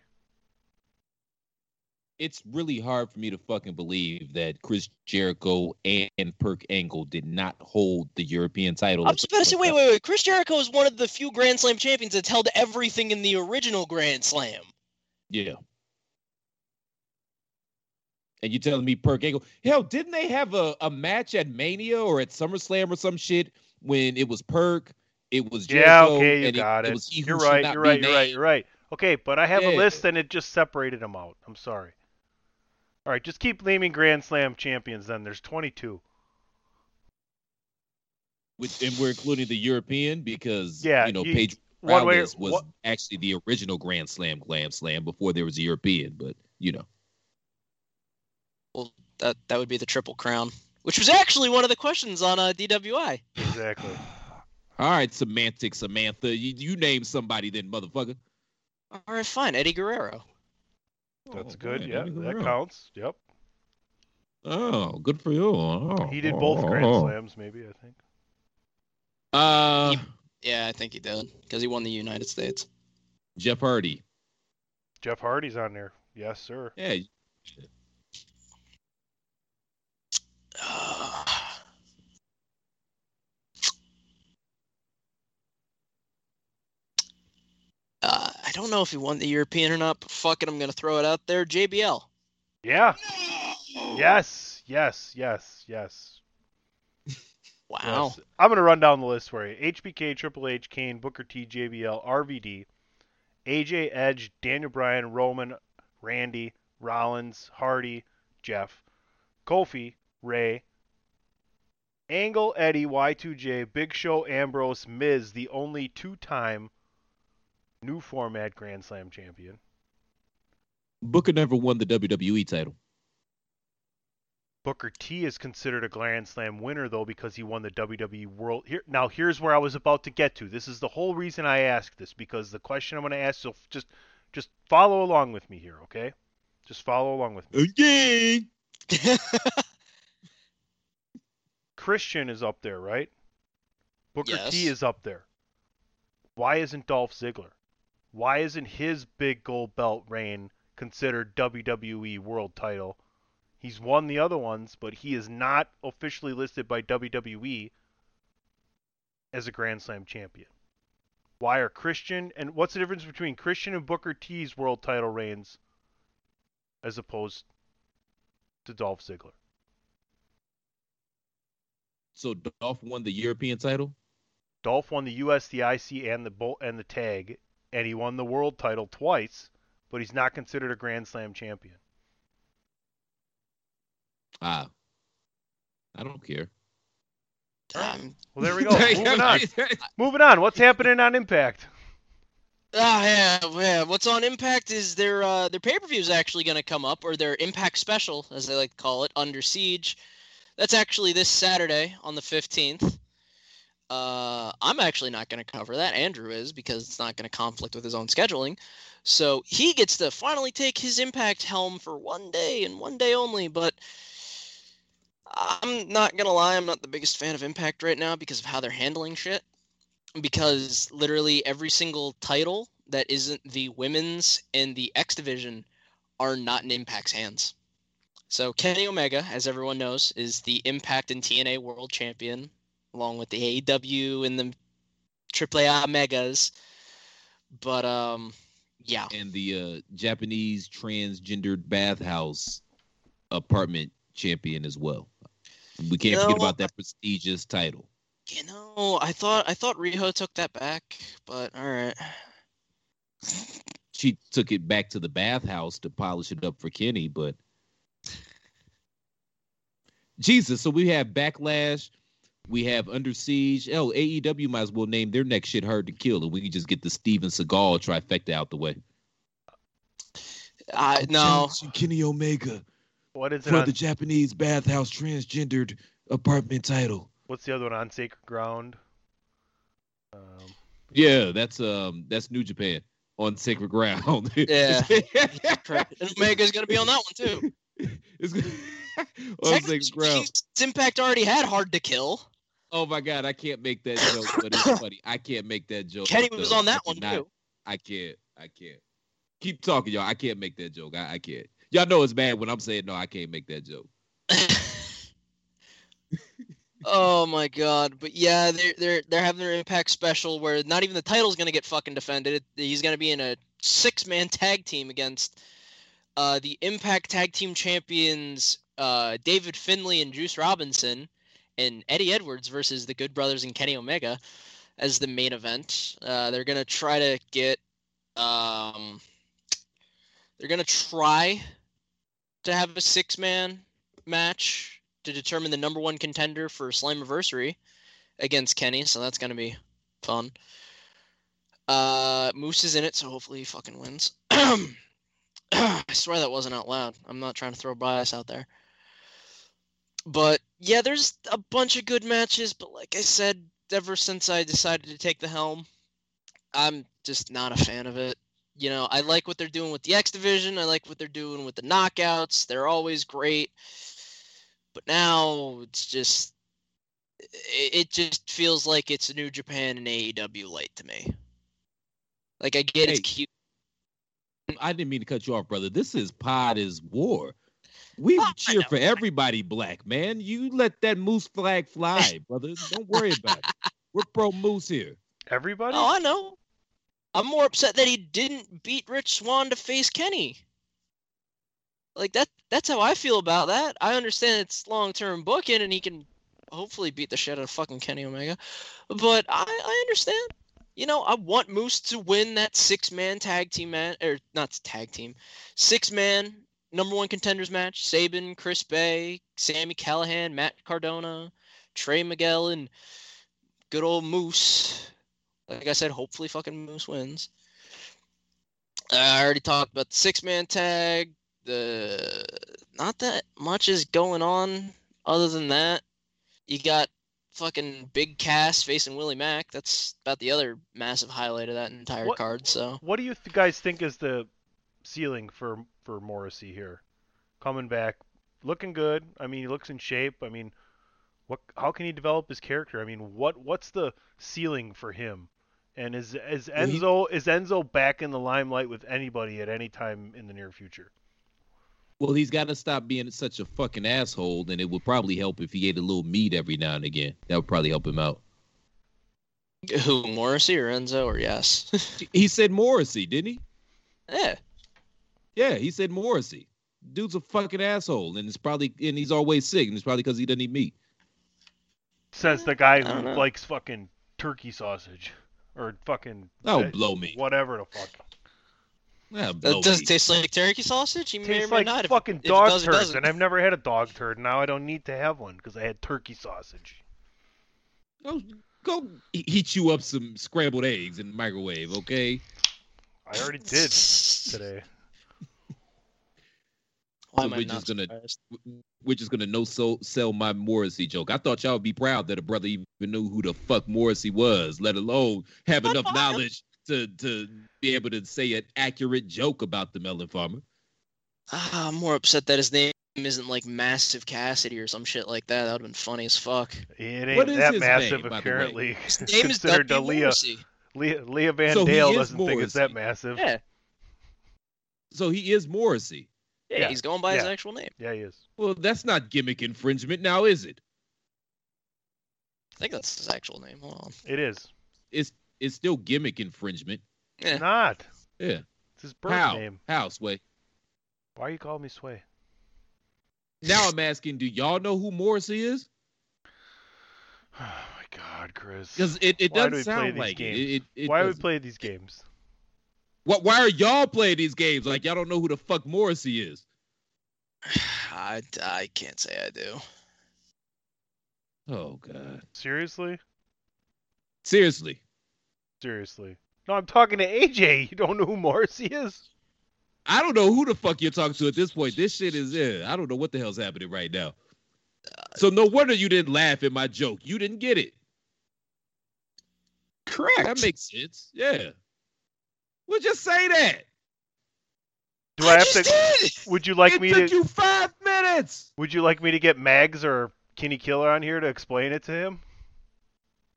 It's really hard for me to fucking believe that Chris Jericho and Perk Angle did not hold the European title. I'm just about to say, wait, wait, wait. Chris Jericho is one of the few Grand Slam champions that's held everything in the original Grand Slam. Yeah. And you telling me Perk Angle? Hell, didn't they have a, a match at Mania or at SummerSlam or some shit when it was Perk, it was Jericho, yeah, okay, you and got it, it. it was he you're right, you're right, you're right, you're right. Okay, but I have a list and it just separated them out. I'm sorry. All right, just keep naming Grand Slam champions then. There's 22. With, and we're including the European because Yeah, you know you- Pedro one way- Morales was what- actually the original Grand Slam Glam Slam before there was a European, but you know. Well, that that would be the Triple Crown, which was actually one of the questions on uh, DWI. Exactly. All right, semantic Samantha, you, you name somebody then, motherfucker. All right, fine. Eddie Guerrero. That's Oh, good. man, Yeah, that Guerrero. counts. Yep. Oh, good for you. Oh, He did both Grand oh. Slams, maybe, I think. Uh, Yeah, I think he did because he won the United States. Jeff Hardy. Jeff Hardy's on there. Yes, sir. Yeah, I don't know if he won the European or not, but fuck it, I'm gonna throw it out there. JBL. Yeah. Yes, yes, yes, yes. Wow. Yes. I'm going to run down the list for you. HBK, Triple H, Kane, Booker T, JBL, RVD, AJ, Edge, Daniel Bryan, Roman, Randy, Rollins, Hardy, Jeff, Kofi, Ray, Angle, Eddie, Y2J, Big Show, Ambrose, Miz, the only two-time new format Grand Slam champion. Booker never won the WWE title. Booker T is considered a Grand Slam winner though because he won the WWE World. Here now, here's where I was about to get to. This is the whole reason I asked this because the question I'm going to ask. So just, just follow along with me here, okay? Just follow along with me. Okay. Christian is up there, right? Booker T is up there. Why isn't Dolph Ziggler? Why isn't his big gold belt reign considered WWE World Title? He's won the other ones, but he is not officially listed by WWE as a Grand Slam champion. Why are Christian and what's the difference between Christian and Booker T's world title reigns as opposed to Dolph Ziggler? So Dolph won the European title. Dolph won the US, the IC, and the Bull and the tag, and he won the world title twice, but he's not considered a Grand Slam champion. Ah, I don't care. Um, Well, there we go. Moving on. Moving on. What's happening on Impact? Ah, yeah, yeah. What's on Impact is their uh, their pay per view is actually going to come up, or their Impact Special, as they like to call it, Under Siege. That's actually this Saturday on the fifteenth. Uh, I'm actually not going to cover that. Andrew is because it's not going to conflict with his own scheduling. So he gets to finally take his Impact helm for one day and one day only. But I'm not gonna lie, I'm not the biggest fan of Impact right now because of how they're handling shit because literally every single title that isn't the women's and the X division are not in Impact's hands. So Kenny Omega, as everyone knows, is the Impact and TNA World Champion, along with the AEW and the AAA Megas. But um, yeah, And the uh, Japanese transgendered bathhouse apartment champion as well. We can't No, forget about that prestigious title. you know, I thought I thought Riho took that back, but all right. She took it back to the bathhouse to polish it up for Kenny, but Jesus. So we have Backlash, we have Under Siege. Oh, AEW might as well name their next shit Hard to Kill, and we can just get the Steven Seagal trifecta out the way. I no. Challenge Kenny Omega What is it for on? the Japanese bathhouse transgendered apartment title. What's the other one on Sacred Ground? Um, Yeah, that's um that's New Japan on Sacred Ground. Yeah. Correct. And Omega's gonna be on that one too. It's gonna- On Technically six Impact already had Hard to Kill. Oh my god, I can't make that joke, but it's funny. I can't make that joke. Kenny was on that one cannot. too. I can't. I can't. Keep talking, y'all. I can't make that joke. I, I can't. Y'all know it's bad when I'm saying no. I can't make that joke. Oh my god! But yeah, they're they're they're having their Impact special where not even the title's gonna get fucking defended. He's gonna be in a six man tag team against uh, the Impact Tag Team Champions uh, David Finlay and Juice Robinson, and Eddie Edwards versus the Good Brothers and Kenny Omega as the main event. Uh, they're gonna try to get um, they're gonna try to have a six man match to determine the number one contender for Slammiversary against Kenny, so that's gonna be fun. Uh, Moose is in it, so hopefully he fucking wins. I swear that wasn't out loud. I'm not trying to throw bias out there. But yeah, there's a bunch of good matches, but like I said, ever since I decided to take the helm, I'm just not a fan of it. You know, I like what they're doing with the X division. I like what they're doing with the knockouts. They're always great. But now it's just it, just feels like it's New Japan and AEW light to me. Like I get it's cute. I didn't mean to cut you off, brother. This is Pod is War. We Oh, cheer for everybody black, man. You let that moose flag fly, brother. Don't worry about it. We're pro moose here. Everybody? Oh, I know. I'm more upset that he didn't beat Rich Swann to face Kenny. Like that that's how I feel about that. I understand it's long term booking and he can hopefully beat the shit out of fucking Kenny Omega. But I, I understand. You know, I want Moose to win that six man tag team man or not tag team. Six man number one contenders match. Sabin, Chris Bey, Sami Callihan, Matt Cardona, Trey Miguel, and good old Moose. Like I said, hopefully fucking Moose wins. I already talked about the six man tag. The not that much is going on other than that. You got fucking Big Cass facing Willie Mack. That's about the other massive highlight of that entire What- card. So What do you guys think is the ceiling for for Morrissey here? Coming back, looking good. I mean, he looks in shape. I mean, what? How can he develop his character? I mean, what what's the ceiling for him? And is is Well, he- Enzo is Enzo back in the limelight with anybody at any time in the near future? Well, he's got to stop being such a fucking asshole, and it would probably help if he ate a little meat every now and again. That would probably help him out. who Morrissey or Enzo or yes? He said Morrissey, didn't he? yeah. Yeah, he said Morrissey. Dude's a fucking asshole, and it's probably and he's always sick, and it's probably because he doesn't eat meat. Says the guy who know. likes fucking turkey sausage or fucking Oh, eh, blow me. whatever the fuck. Yeah, blow That does me. it taste like turkey sausage? You may or Tastes like not. Fucking if dog does or turds, and I've never had a dog turd. Now I don't need to have one because I had turkey sausage. Go, go heat you up some scrambled eggs in the microwave, okay? I already did today. Why So am we're just gonna surprised? we're just gonna no so sell my Morrissey joke. I thought y'all would be proud that a brother even knew who the fuck Morrissey was, let alone have Not enough mine. knowledge to to be able to say an accurate joke about the melon farmer. Ah, I'm more upset that his name isn't like Massive Cassidy or some shit like that. That would have been funny as fuck. It ain't is that massive, name, by the way? apparently. His name is Considered W. Leah, Leah, Leah Van So Dale doesn't think it's that massive. Yeah, So he is Morrissey. Yeah, Yeah, he's going by his actual name. Yeah, he is. Well, that's not gimmick infringement, now is it? I think that's his actual name. Hold on. It is. It's it's still gimmick infringement. Yeah. Not. Yeah. It's his birth How? name. How, Sway? Why are you calling me Sway? Now I'm asking, do y'all know who Morrissey is? Oh my God, Chris. Because it, it Why doesn't we play sound like games? it. it, it Why do we doesn't. play these games? What, why are y'all playing these games like y'all don't know who the fuck Morrissey is? I, I can't say I do. Oh God. Seriously? Seriously. Seriously. No, I'm talking to AJ. You don't know who Morrissey is? I don't know who the fuck you're talking to at this point. This shit is yeah. I don't know what the hell's happening right now. So no wonder you didn't laugh at my joke. You didn't get it. Correct. That makes sense. Yeah. Well, just say that. Do I, have just to? did. Would you like it me took to? you five minutes. Would you like me to get Mags or Kenny Killer on here to explain it to him?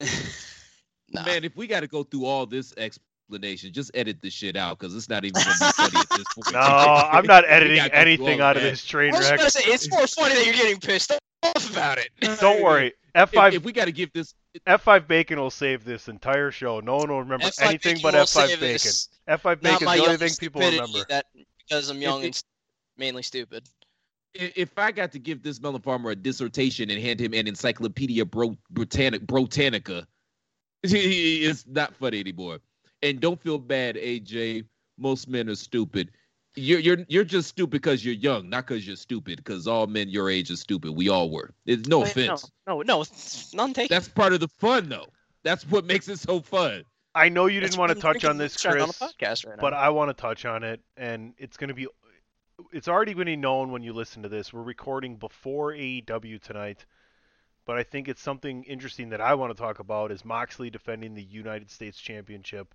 Man, if we got to go through all this explanation, just edit the shit out because it's not even gonna be funny at this point. No, I'm not editing gotta go through anything out of that. this train I was wreck. gonna say it's more funny that you're getting pissed off about it. Don't worry. F5 if we got to give this, F5 Bacon will save this entire show. No one will remember F5 anything Bacon but F5 Bacon. this. F5 Bacon Bacon's my the only thing people remember. That because I'm young it- and mainly stupid. if I got to give this melon farmer a dissertation and hand him an Encyclopedia Bro, Britannic, Britannica, it's not funny anymore. And don't feel bad, AJ. Most men are stupid. You're you're you're just stupid because you're young, not because you're stupid. Because all men your age are stupid. We all were. It's no oh, Wait, offense. No, no, no, none taken. That's part of the fun, though. That's what makes it so fun. I know you didn't want to touch on this, Chris, on podcast right now. but I want to touch on it, and it's going to be. It's already going to be known when you listen to this. We're recording before AEW tonight, but I think it's something interesting that I want to talk about is Moxley defending the United States Championship,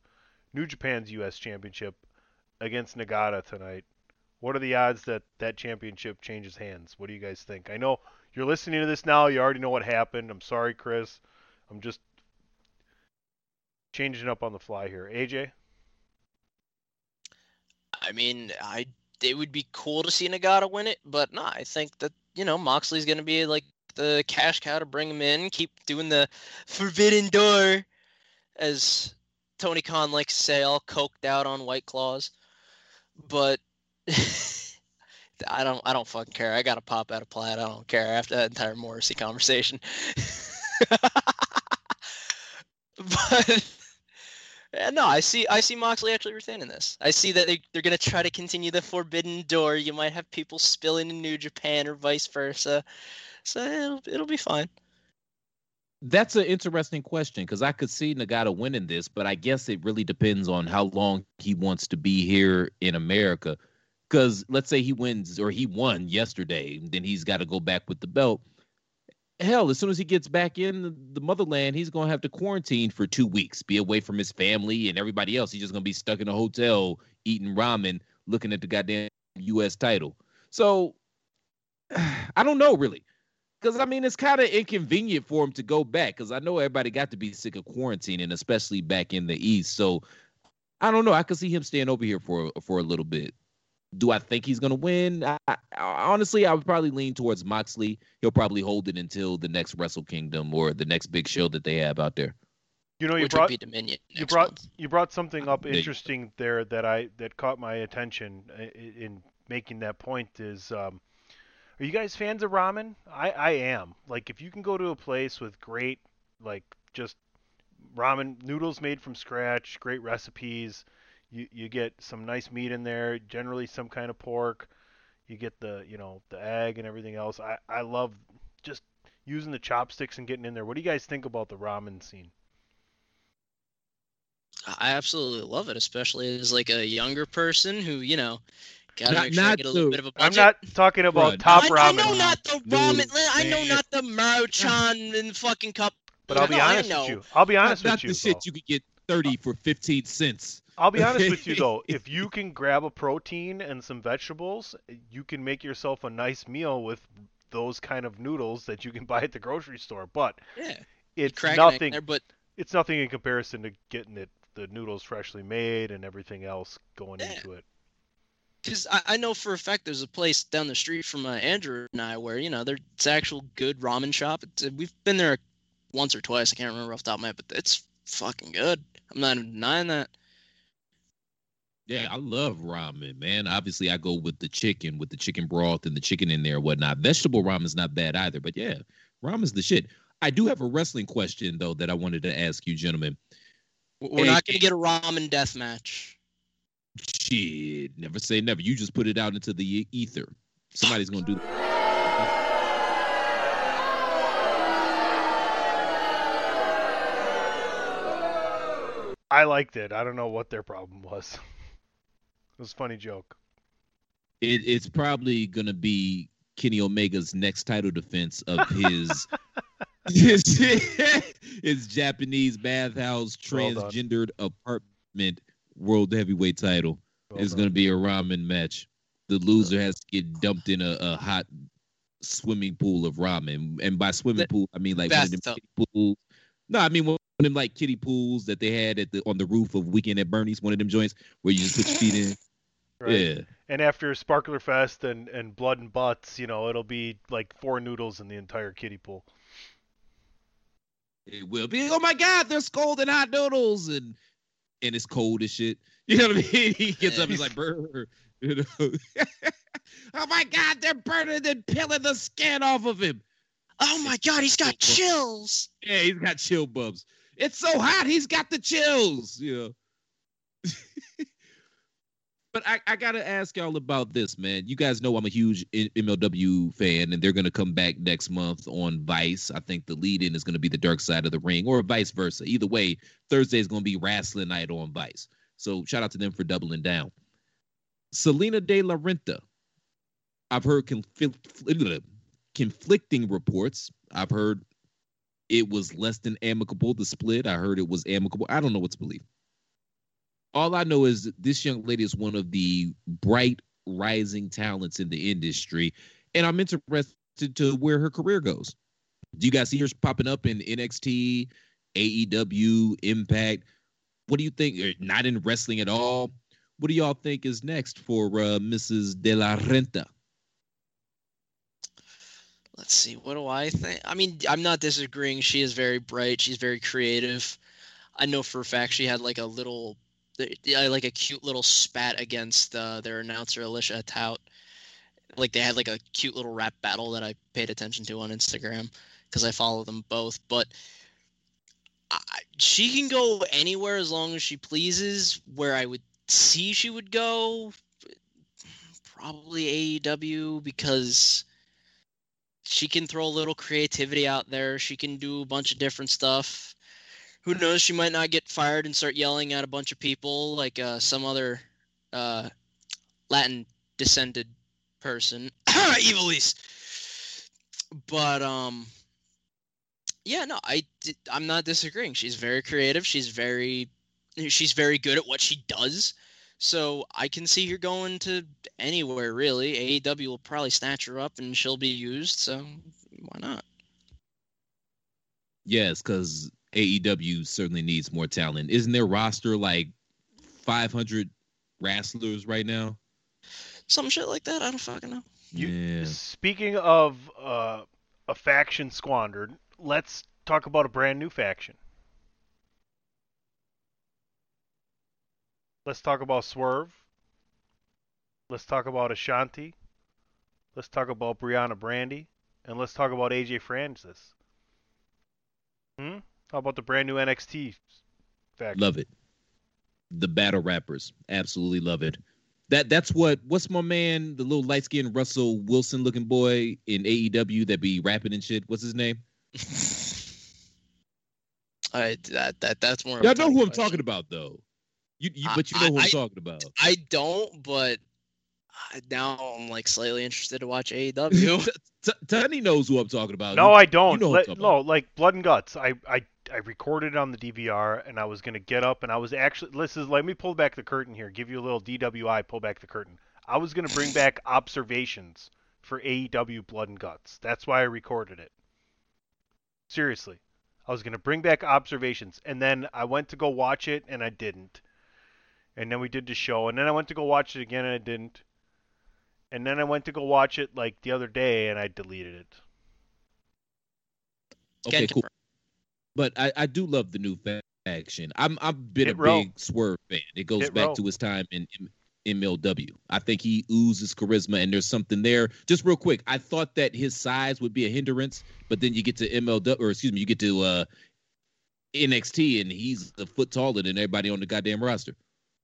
New Japan's U.S. Championship, against Nagata tonight. What are the odds that that championship changes hands? What do you guys think? I know you're listening to this now. You already know what happened. I'm sorry, Chris. I'm just changing up on the fly here. AJ? I mean, I it would be cool to see Nagata win it, but no, I think that you know Moxley's gonna be like the cash cow to bring him in, keep doing the forbidden door, as Tony Khan likes to say, all coked out on White Claws. But I don't, I don't fucking care. I got to pop out of plaid. I don't care after that entire Morrissey conversation. but no, I see. I see Moxley actually retaining this. I see that they, they're going to try to continue the forbidden door. You might have people spilling in New Japan or vice versa. So it'll it'll be fine. That's an interesting question because I could see Nagata winning this, but I guess it really depends on how long he wants to be here in America. Because let's say he wins or he won yesterday, then he's got to go back with the belt. Hell, as soon as he gets back in the- the motherland, he's going to have to quarantine for two weeks, be away from his family and everybody else. He's just going to be stuck in a hotel eating ramen, looking at the goddamn U.S. title. So I don't know really. Because I mean, it's kind of inconvenient for him to go back. Because I know everybody got to be sick of quarantining, especially back in the East. So I don't know. I could see him staying over here for for a little bit. Do I think he's gonna win? I, I, honestly, I would probably lean towards Moxley. He'll probably hold it until the next Wrestle Kingdom or the next big show that they have out there. You know, you Which brought would be Dominion. you brought month. you brought something up There you go. interesting there that I that caught my attention i- i- in making that point is um, are you guys fans of ramen? I I am. Like if you can go to a place with great like just ramen noodles made from scratch, great recipes, you you get some nice meat in there, generally some kind of pork. You get the, you know, the egg and everything else. I I love just using the chopsticks and getting in there. What do you guys think about the ramen scene? I absolutely love it, especially as like a younger person who you know got to Not- make sure I not get a little to- bit of a I'm not talking about Bruh, top I, ramen. I know not the Dude, ramen. I know man. not the Maruchan in the fucking cup. But I'll be No, honest know. with you. I'll be honest not with you. Not the shit though. you could get thirty for fifteen cents. I'll be honest with you though. If you can grab a protein and some vegetables, you can make yourself a nice meal with those kind of noodles that you can buy at the grocery store. But Yeah, it's crack an egg in nothing. there, but It's nothing in comparison to getting it the noodles freshly made and everything else going Yeah. into it. Because I, I know for a fact there's a place down the street from uh, Andrew and I where you know there's it's actual good ramen shop. It's, uh, we've been there once or twice. I can't remember off the top of my head, but it's fucking good. I'm not even denying that. Yeah, I love ramen, man. Obviously, I go with the chicken, with the chicken broth and the chicken in there and whatnot. Vegetable ramen's not bad either, but yeah, ramen's the shit. I do have a wrestling question though that I wanted to ask you, gentlemen. We're Hey, not gonna get a ramen death match. Shit, never say never. You just put it out into the ether. Somebody's gonna do that. I liked it. I don't know what their problem was. It was a funny joke. It, it's probably gonna be Kenny Omega's next title defense of his his, his Japanese bathhouse transgendered apartment world heavyweight title. Well it's gonna be a ramen match. The loser has to get dumped in a, a hot swimming pool of ramen. And by swimming pool, I mean like one of them kiddie pools. No, I mean one of them like kiddie pools that they had at the on the roof of Weekend at Bernie's, one of them joints where you just put your feet in. Right. Yeah. And after Sparkler Fest and, and Blood and Butts, you know, it'll be like four noodles in the entire kiddie pool. It will be. Oh my God, they're scalding hot noodles and and it's cold as shit. You know what I mean? He gets up, he's like, brr. You know? oh my God, they're burning and peeling the skin off of him. Oh my God, he's got chills. Yeah, he's got chill bumps. It's so hot, he's got the chills. You know. But I, I gotta ask y'all about this, man. You guys know I'm a huge MLW fan, and they're gonna come back next month on Vice. I think the lead-in is gonna be the Dark Side of the Ring, or vice versa. Either way, Thursday is gonna be wrestling night on Vice. So shout out to them for doubling down. Salina De La Renta. I've heard confl- conflicting reports. I've heard it was less than amicable, the split. I heard it was amicable. I don't know what to believe. All I know is this young lady is one of the bright rising talents in the industry, and I'm interested to where her career goes. Do you guys see her popping up in NXT, AEW, Impact? What do you think? Not in wrestling at all. What do y'all think is next for uh, Mrs. De La Renta? Let's see. What do I think? I mean, I'm not disagreeing. She is very bright. She's very creative. I know for a fact she had like a little, uh, like a cute little spat against uh, their announcer Alicia Atout. Like they had like a cute little rap battle that I paid attention to on Instagram because I follow them both. But I, she can go anywhere as long as she pleases. Where I would see she would go, probably AEW because she can throw a little creativity out there. She can do a bunch of different stuff. Who knows? She might not get fired and start yelling at a bunch of people like uh, some other uh, Latin descended person, Evilise. But um, yeah, no, I I'm not disagreeing. She's very creative. She's very she's very good at what she does. So I can see her going to anywhere really. AEW will probably snatch her up and she'll be used. So why not? Yes, because AEW certainly needs more talent. Isn't their roster like 500 wrestlers right now? Some shit like that. I don't fucking know. yeah. Speaking of uh, a faction squandered, let's talk about a brand new faction. Let's talk about Swerve. Let's talk about Ashante. Let's talk about Briana Brandy. And let's talk about AJ Francis. Hmm? How about the brand new NXT faction? Love it. The battle rappers. Absolutely love it. That that's what what's my man, the little light skinned Russell Wilson looking boy in AEW that be rapping and shit. What's his name? I that that that's more. Y'all know who I'm question. talking about though. You, you I- but you know who I- I'm I- talking about. I don't, but I- now I'm like slightly interested to watch AEW. T- Tony knows who I'm talking about. No, You- I don't. You know who I'm Let- talking no, like Blood and Guts. I, I I recorded it on the DVR, and I was gonna get up, and I was actually. Listen, let me pull back the curtain here. Give you a little DWI. Pull back the curtain. I was gonna bring back observations for AEW Blood and Guts. That's why I recorded it. Seriously, I was gonna bring back observations, and then I went to go watch it, and I didn't. And then we did the show, and then I went to go watch it again, and I didn't. And then I went to go watch it like the other day, and I deleted it. Okay, cool. But I, I do love the new faction. I'm I've been Hit a row. big Swerve fan. It goes Hit back row. to his time in, in MLW. I think he oozes charisma, and there's something there. Just real quick, I thought that his size would be a hindrance, but then you get to MLW, or excuse me, you get to uh, NXT, and he's a foot taller than everybody on the goddamn roster.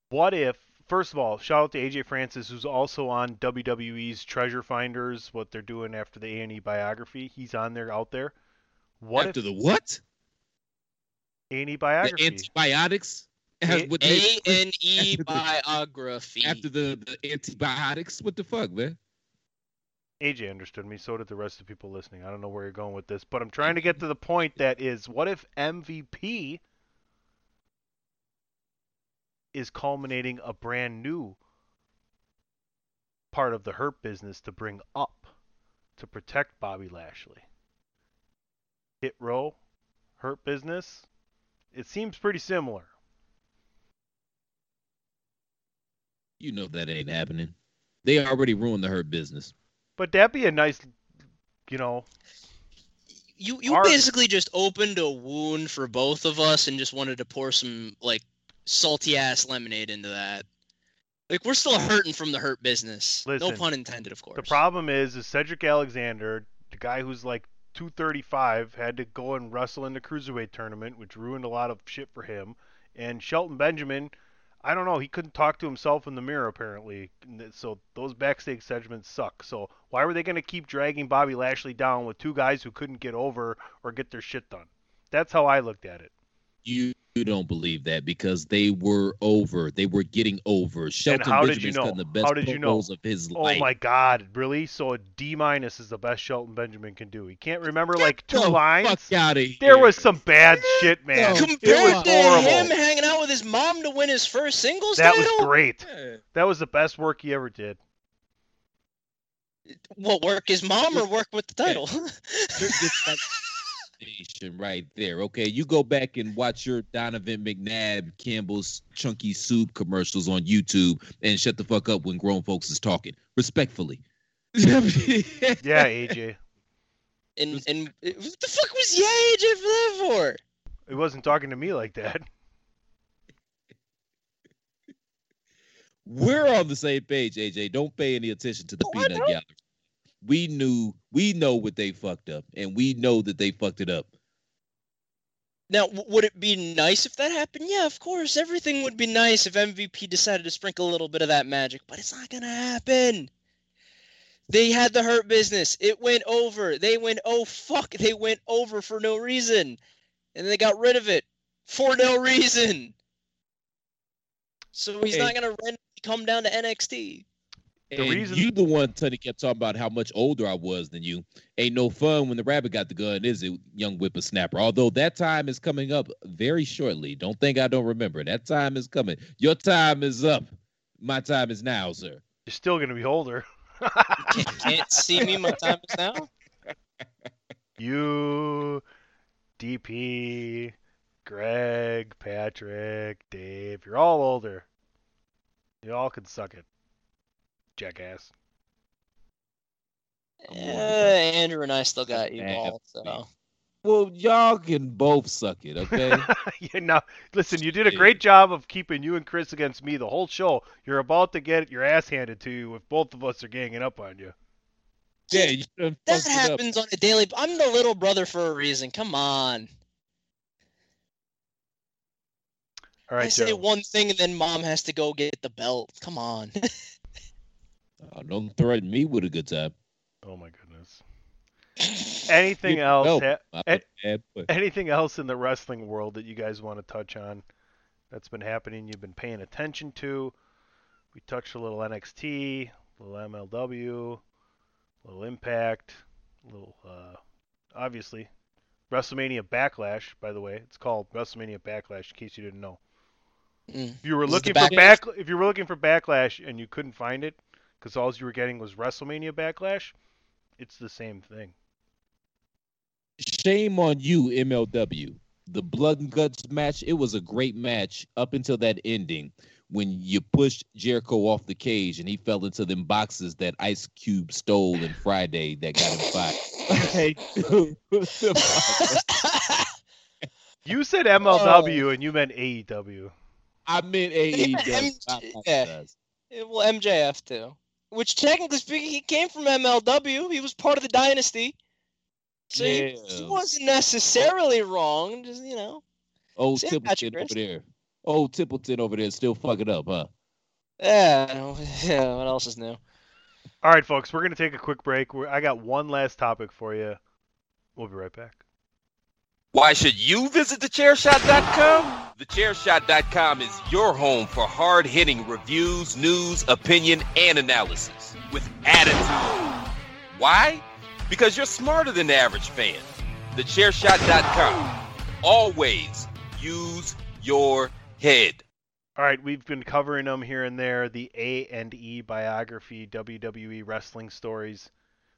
What if, first of all, shout out to AJ Francis, who's also on WWE's Treasure Finders, what they're doing after the A&E biography. He's on there, out there. What After if the what? A&E The biography? antibiotics. A- A N E biography. After the, the antibiotics, what the fuck, man? AJ understood me, so did the rest of the people listening. I don't know where you're going with this, but I'm trying to get to the point that is, what if MVP is culminating a brand new part of the Hurt business to bring up to protect Bobby Lashley? Hit Row, Hurt Business. It seems pretty similar. You know that ain't happening. They already ruined the hurt business. But that'd be a nice, you know. You you Our- basically just opened a wound for both of us and just wanted to pour some like salty ass lemonade into that. Like we're still hurting from the hurt business. no pun intended, of course. The problem is, is Cedric Alexander, the guy who's like 235, had to go and wrestle in the cruiserweight tournament, which ruined a lot of shit for him. And Shelton Benjamin, I don't know, he couldn't talk to himself in the mirror apparently. So those backstage segments suck. So why were they going to keep dragging Bobby Lashley down with two guys who couldn't get over or get their shit done? That's how I looked at it. You, you don't believe that because they were over. They were getting over. Shelton how did you Benjamin's know? the best How did you know? of his Oh life. Oh my God! Really? So a D minus is the best Shelton Benjamin can do. He can't remember like two the lines. fuck outta There here. was some bad shit, man. the it Compared was to horrible. him hanging out with his mom to win his first singles That title. was great. Yeah. That was the best work he ever did. What work his mom or work with the title? Station right there. Okay, you go back and watch your Donovan McNabb Campbell's Chunky Soup commercials on YouTube and shut the fuck up when grown folks is talking. Respectfully. Yeah, AJ. and and what the fuck was yeah AJ for that for? He wasn't talking to me like that. We're on the same page, AJ. Don't pay any attention to the Oh, peanut gallery. We knew, we know what they fucked up, and we know that they fucked it up. Now, w- would it be nice if that happened? Yeah, of course. Everything would be nice if MVP decided to sprinkle a little bit of that magic, but it's not gonna happen. They had the hurt business. It went over. They went, oh fuck, they went over for no reason. And they got rid of it for no reason. So he's not gonna randomly come down to NXT. The and reason- you the one Tony kept talking about how much older I was than you. Ain't no fun when the rabbit got the gun, is it, young whippersnapper? Although that time is coming up very shortly. Don't think I don't remember. That time is coming. Your time is up. My time is now, sir. You're still gonna be older. Can't, can't see me. My time is now. You, DP, Greg, Patrick, Dave, you're all older. You all can suck it. Jackass. Uh, Andrew and I still got you, Yeah. So Well, y'all can both suck it, okay? yeah, no, listen, you did a great job of keeping you and Chris against me the whole show. You're about to get your ass handed to you if both of us are ganging up on you. yeah, you that fucked up. happens on a daily. I'm the little brother for a reason. Come on. All I say Joe. one thing and then mom has to go get the belt. Come on. Oh, don't threaten me with a good time. Oh my goodness. Anything else? no, ha- a- anything else in the wrestling world that you guys want to touch on that's been happening you've been paying attention to we touched a little nxt a little mlw a little impact a little uh, obviously wrestlemania backlash by the way it's called wrestlemania backlash in case you didn't know Mm. if you were looking for back if you were looking for backlash and you couldn't find it because all you were getting was wrestlemania backlash it's the same thing Shame on you, MLW. The blood and guts match, it was a great match up until that ending when you pushed Jericho off the cage and he fell into them boxes that Ice Cube stole in Friday that got him fired. Okay. you said mlw oh. and you meant aew I meant AEW. M- I yeah. apologize. Well, MJF too. Which technically speaking, he came from MLW. He was part of the dynasty. So he, he wasn't necessarily wrong. Just you know. Old Say it, Patrick Templeton over Chris. there. Old Templeton over there still fucking up, huh? Yeah. Yeah. What else is new? All right, folks, we're going to take a quick break. We're, I got one last topic for you. We'll be right back. Why should you visit thechairshot.com? Thechairshot.com is your home for hard hitting reviews, news, opinion, and analysis with attitude. Why? Because you're smarter than the average fan. Thechairshot.com. Always use your head. All right, we've been covering them here and there. The A and E biography, WWE wrestling stories.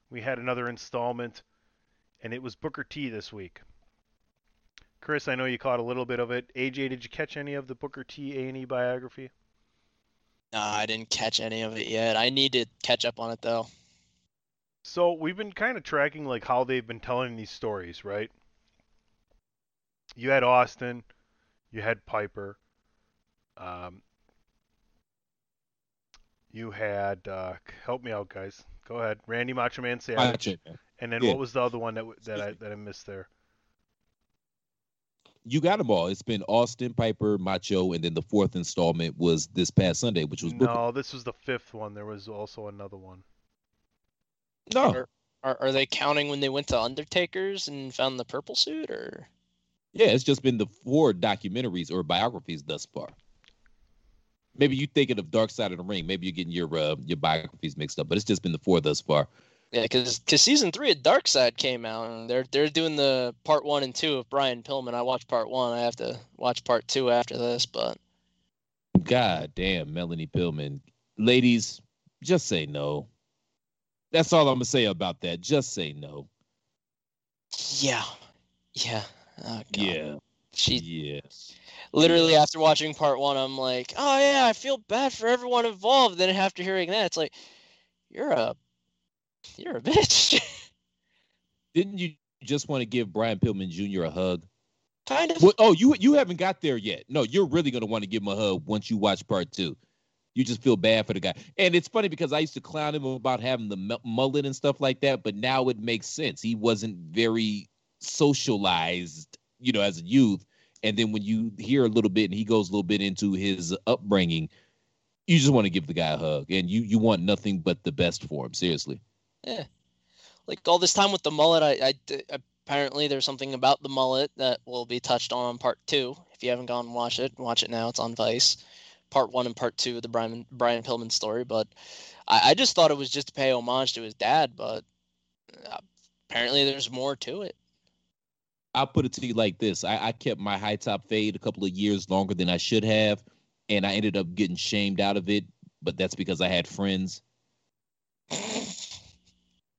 we had another installment, and it was Booker T this week. Chris, I know you caught a little bit of it. AJ, did you catch any of the Booker T A&E biography? No, I didn't catch any of it yet. I need to catch up on it though. So we've been kind of tracking like how they've been telling these stories, right? You had Austin, you had Piper, um, you had uh, help me out, guys. Go ahead, Randy Macho Man Savage, Macho and then Yeah. what was the other one that that I that I missed there? You got them all. It's been Austin, Piper, Macho, and then the fourth installment was this past Sunday, which was Booker. No, this was the fifth one. There was also another one. No. Are, are are they counting when they went to Undertaker's and found the purple suit, or Yeah, it's just been the four documentaries or biographies thus far. Maybe you're thinking of Dark Side of the Ring. Maybe you're getting your uh, your biographies mixed up, but it's just been the four thus far. Yeah, because because season three of Dark Side came out and they're they're doing the part one and two of Brian Pillman. I watched part one. I have to watch part two after this, but God damn, Melanie Pillman. Ladies, just say no. That's all I'm gonna say about that. Just say no. yeah, yeah, oh, God. Yeah. She Yeah. literally after watching part one, I'm like, oh yeah, I feel bad for everyone involved. Then after hearing that, it's like, you're a you're a bitch. Didn't you just want to give Brian Pillman Jr. a hug? kind of. Well, oh, you you haven't got there yet. No, you're really gonna want to give him a hug once you watch part two. You just feel bad for the guy, and it's funny because I used to clown him about having the mullet and stuff like that, but now it makes sense. He wasn't very socialized, you know, as a youth, and then when you hear a little bit and he goes a little bit into his upbringing, you just want to give the guy a hug, and you you want nothing but the best for him. Seriously. Yeah. Like all this time with the mullet, I apparently there's something about the mullet that will be touched on on part two. If you haven't gone and watch it, watch it now. It's on Vice. Part one and part two of the Brian Brian Pillman story. But I, I just thought it was just to pay homage to his dad. But uh, apparently there's more to it. I'll put it to you like this: I, I kept my high top fade a couple of years longer than I should have, and I ended up getting shamed out of it. But that's because I had friends.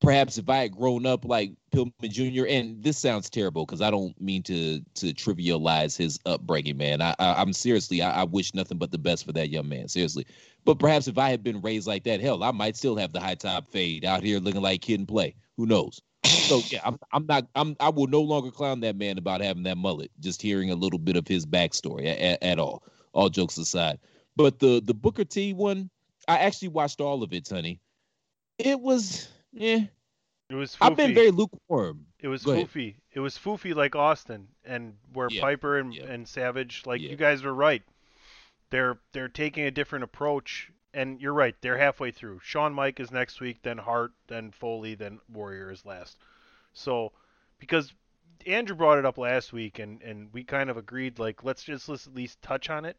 Perhaps if I had grown up like Pillman Jr. and this sounds terrible because I don't mean to to trivialize his upbringing, man. I, I I'm seriously I, I wish nothing but the best for that young man, seriously. But perhaps if I had been raised like that, hell, I might still have the high top fade out here looking like kid and play. Who knows? So yeah, I'm I'm not I'm I will no longer clown that man about having that mullet. Just hearing a little bit of his backstory at, at all. All jokes aside, but the the Booker T one, I actually watched all of it, honey. It was yeah. It was. I've been very lukewarm. It was Go ahead. foofy. It was foofy like Austin, and where Yeah, Piper and, yeah. and Savage, like Yeah. you guys were right. They're they're taking a different approach, and you're right. They're halfway through. Shawn Mike is next week, then Hart, then Foley, then Warrior is last. So, because Andrew brought it up last week, and and we kind of agreed, like let's just let's at least touch on it,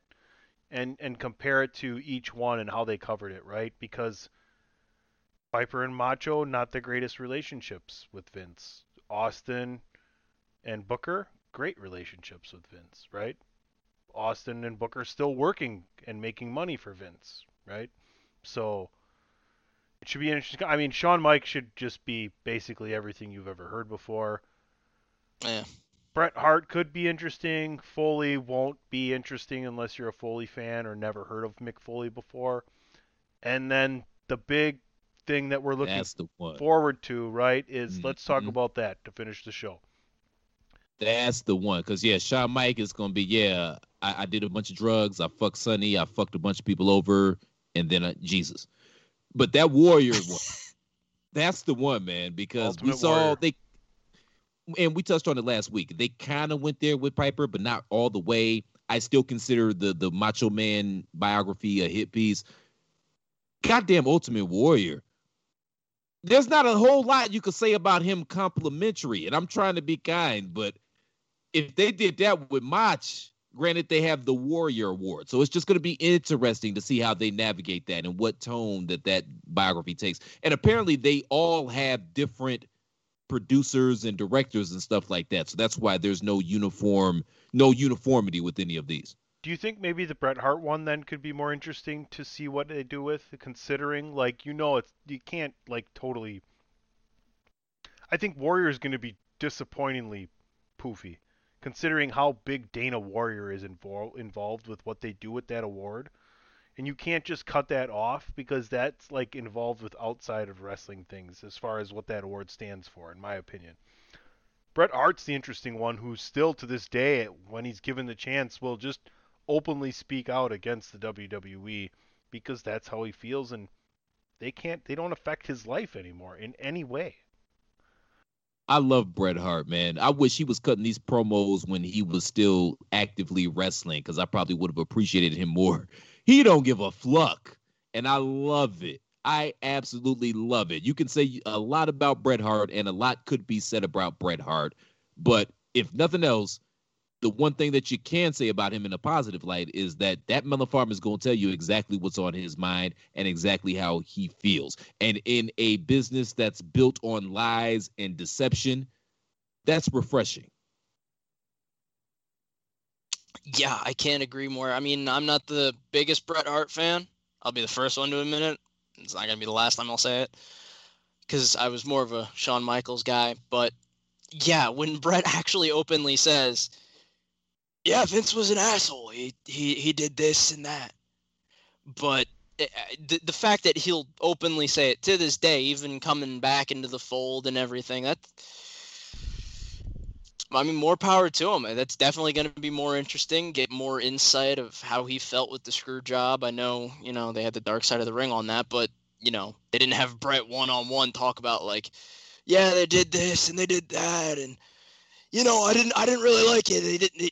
and and compare it to each one and how they covered it, right? Because Piper and Macho, not the greatest relationships with Vince. Austin and Booker, great relationships with Vince, right? Austin and Booker still working and making money for Vince, right? So it should be interesting. I mean, Shawn Mike should just be basically everything you've ever heard before. Yeah. Bret Hart could be interesting. Foley won't be interesting unless you're a Foley fan or never heard of Mick Foley before. And then the big thing that we're looking forward to, right, is let's talk about that to finish the show. That's the one. Cause yeah, Shawn Mike is gonna be yeah. I, I did a bunch of drugs. I fucked Sunny. I fucked a bunch of people over, and then uh, Jesus. But that Warrior one, that's the one, man. Because we saw Warrior. they, and we touched on it last week. They kind of went there with Piper, but not all the way. I still consider the the Macho Man biography a hit piece. Goddamn Ultimate Warrior. There's not a whole lot you could say about him complimentary, and I'm trying to be kind, but if they did that with Mach, granted they have the Warrior Award, so it's just going to be interesting to see how they navigate that and what tone that that biography takes. And apparently, they all have different producers and directors and stuff like that, so that's why there's no uniform, no uniformity with any of these. Do you think maybe the Bret Hart one then could be more interesting to see what they do with, considering like you know it's you can't like totally I think Warrior is going to be disappointingly poofy, considering how big Dana Warrior is invol- involved with what they do with that award. And you can't just cut that off because that's like involved with outside of wrestling things as far as what that award stands for, in my opinion. Bret Hart's the interesting one who still to this day, when he's given the chance, will just openly speak out against the WWE because that's how he feels and they can't they don't affect his life anymore in any way. I love Bret Hart, man. I wish he was cutting these promos when he was still actively wrestling because I probably would have appreciated him more. He don't give a fluck, and I love it. I absolutely love it. You can say a lot about Bret Hart, and a lot could be said about Bret Hart, but if nothing else, the one thing that you can say about him in a positive light is that that melon farmer is going to tell you exactly what's on his mind and exactly how he feels. And in a business that's built on lies and deception, that's refreshing. Yeah, I can't agree more. I mean, I'm not the biggest Bret Hart fan. I'll be the first one to admit it. It's not gonna be the last time I'll say it, because I was more of a Shawn Michaels guy. But yeah, when Bret actually openly says, "Yeah, Vince was an asshole. He he he did this and that," but eh, the the fact that he'll openly say it to this day, even coming back into the fold and everything, that I mean, more power to him. That's definitely going to be more interesting. Get more insight of how he felt with the screw job. I know, you know, they had the dark side of the ring on that, but you know, they didn't have Bret one on one talk about like, yeah, they did this and they did that, and you know, I didn't, I didn't really like it. They didn't.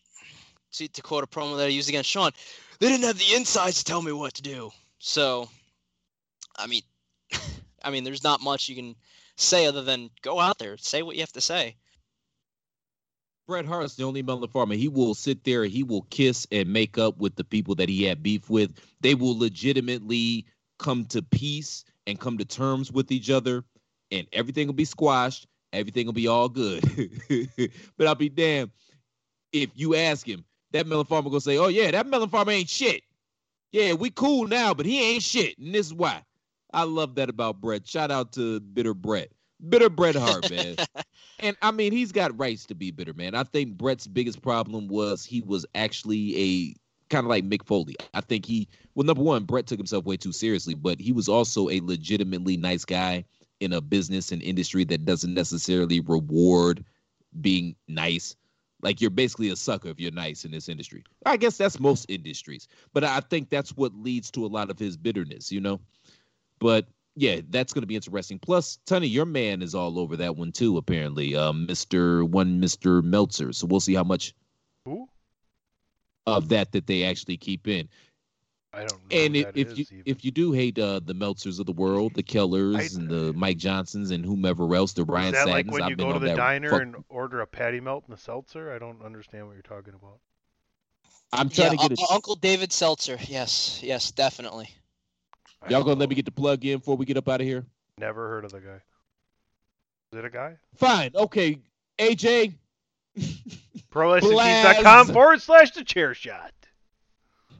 See, to quote a promo that I used against Shawn, they didn't have the insights to tell me what to do. So, I mean, I mean, there's not much you can say other than go out there, say what you have to say. Bret Hart's the only melon farmer. He will sit there, he will kiss and make up with the people that he had beef with. They will legitimately come to peace and come to terms with each other, and everything will be squashed. Everything will be all good. but I'll be damned if you ask him, that melon farmer gonna say, "Oh yeah, that melon farmer ain't shit. Yeah, we cool now, but he ain't shit, and this is why." I love that about Bret. Shout out to Bitter Bret. Bitter Bret Hart, man. and I mean, he's got rights to be bitter, man. I think Bret's biggest problem was he was actually a kind of like Mick Foley. I think he, well, number one, Bret took himself way too seriously, but he was also a legitimately nice guy in a business and industry that doesn't necessarily reward being nice. Like you're basically a sucker if you're nice in this industry. I guess that's most industries, but I think that's what leads to a lot of his bitterness, you know. But yeah, that's going to be interesting. Plus, Tony, your man is all over that one too. Apparently, uh, Mister One Mister Meltzer. So we'll see how much Who? of that that they actually keep in. I don't know. And if, that if is you even. if you do hate uh, the Meltzers of the world, the Kellers and the Mike Johnsons and whomever else, the Brian is that Sattons, like when I've you been go to on the that diner fuck- and order a patty melt and a seltzer? I don't understand what you're talking about. I'm Yeah, trying to get Un- a, Uncle David Seltzer. Yes, yes, definitely. y'all gonna let me get the plug in before we get up out of here. Never heard of the guy. Is it a guy? Fine, okay, AJ. ProWrestlingTees.com forward slash the chair shot.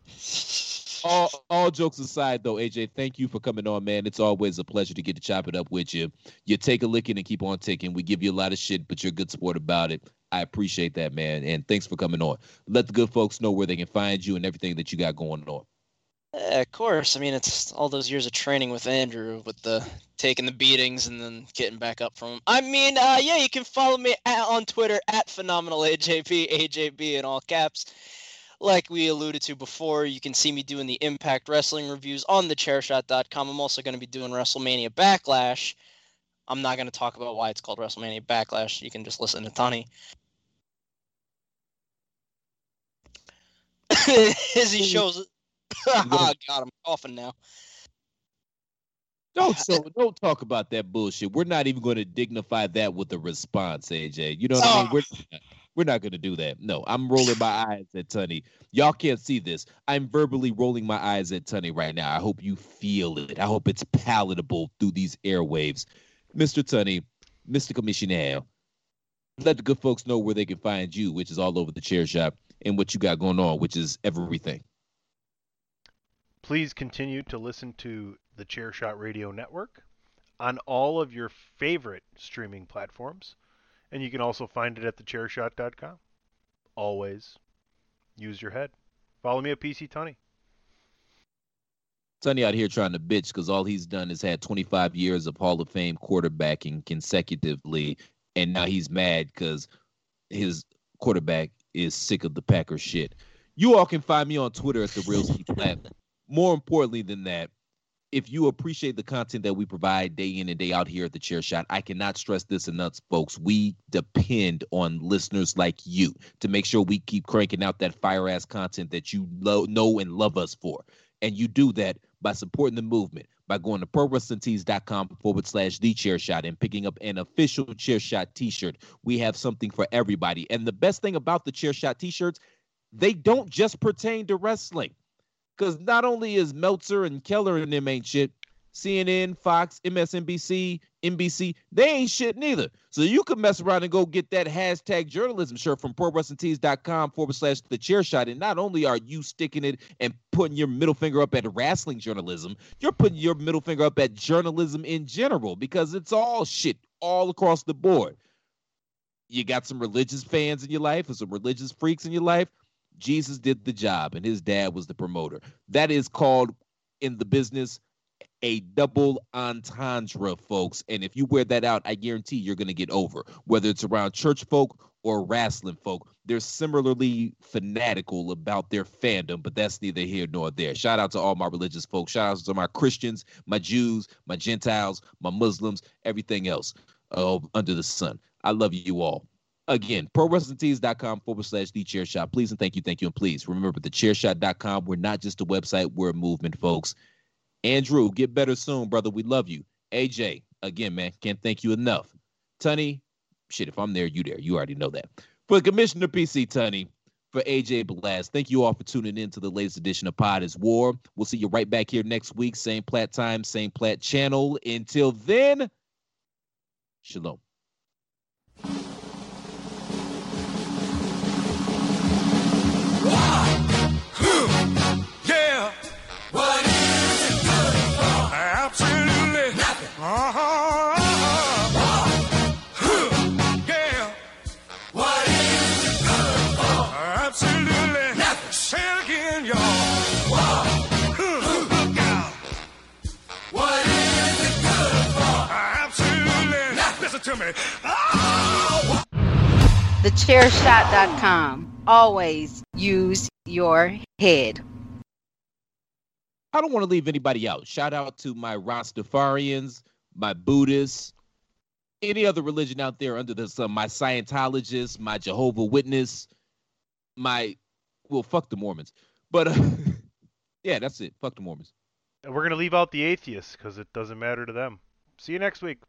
all all jokes aside though aj thank you for coming on man it's always a pleasure to get to chop it up with you you take a licking and keep on ticking we give you a lot of shit but you're a good sport about it i appreciate that man and thanks for coming on let the good folks know where they can find you and everything that you got going on Yeah, of course. I mean, it's all those years of training with Andrew, with the taking the beatings and then getting back up from 'em. I mean, uh, yeah, you can follow me at, on Twitter at phenomenal AJB, AJB in all caps. Like we alluded to before, you can see me doing the Impact Wrestling reviews on thechairshot.com. I'm also going to be doing WrestleMania Backlash. I'm not going to talk about why it's called WrestleMania Backlash. You can just listen to Tony. As he shows oh, God, I'm coughing now. Don't so don't talk about that bullshit. We're not even going to dignify that with a response aj you know what i mean? We're ah. not, we're not going to do that. No i'm rolling my eyes at Tunney. Y'all can't see this. I'm verbally rolling my eyes at Tunney right now. I hope you feel it. I hope it's palatable through these airwaves. Mr Tunney mr commissioner let the good folks know where they can find you which is all over the chair shot and what you got going on which is everything. Please continue to listen to the Chairshot Radio Network. on all of your favorite streaming platforms. And you can also find it at thechairshot.com. Always use your head. Follow me at PC Tunney. Sonny out here trying to bitch because all he's done is had 25 years of Hall of Fame quarterbacking consecutively, and now he's mad because his quarterback is sick of the Packers shit. You all can find me on Twitter at the Real Steve. More importantly than that, if you appreciate the content that we provide day in and day out here at the Chair Shot, I cannot stress this enough, folks. We depend on listeners like you to make sure we keep cranking out that fire ass content that you lo- know and love us for. And you do that by supporting the movement by going to prowrestlingtees.com forward slash the chair shot and picking up an official chair shot t-shirt. We have something for everybody. And the best thing about the chair shot t-shirts, they don't just pertain to wrestling. Because not only is Meltzer and Keller and them ain't shit, CNN, Fox, MSNBC, NBC, they ain't shit neither. So you can mess around and go get that hashtag journalism shirt from prowrestlingtees.com forward slash the chair shot. And not only are you sticking it and putting your middle finger up at wrestling journalism, you're putting your middle finger up at journalism in general because it's all shit all across the board. You got some religious fans in your life or some religious freaks in your life. Jesus did the job and his dad was the promoter. That is called in the business a double entendre, folks. And if you wear that out, I guarantee you're going to get over. Whether it's around church folk or wrestling folk, they're similarly fanatical about their fandom, but that's neither here nor there. Shout out to all my religious folks. Shout out to my Christians, my Jews, my Gentiles, my Muslims, everything else uh, under the sun. I love you all. Again, prowrestlingtees.com forward slash the chair shot. Please and thank you, thank you, and please remember the chairshot.com. We're not just a website, we're a movement, folks. Andrew, get better soon, brother. We love you. AJ, again, man, can't thank you enough. Tunney, shit, if I'm there, you there. You already know that. For Commissioner PC Tunney, for AJ Balaz, thank you all for tuning in to the latest edition of Pod is War. We'll see you right back here next week. Same plat time, same plat channel. Until then, shalom. Absolutely nothing. Listen to me. Oh! TheChairShot.com. Always use your head. I don't want to leave anybody out. Shout out to my Rastafarians, my Buddhists, any other religion out there under the sun, my Scientologists, my Jehovah Witness, my well, fuck the Mormons. But uh, yeah, that's it. Fuck the Mormons. And we're going to leave out the atheists because it doesn't matter to them. See you next week.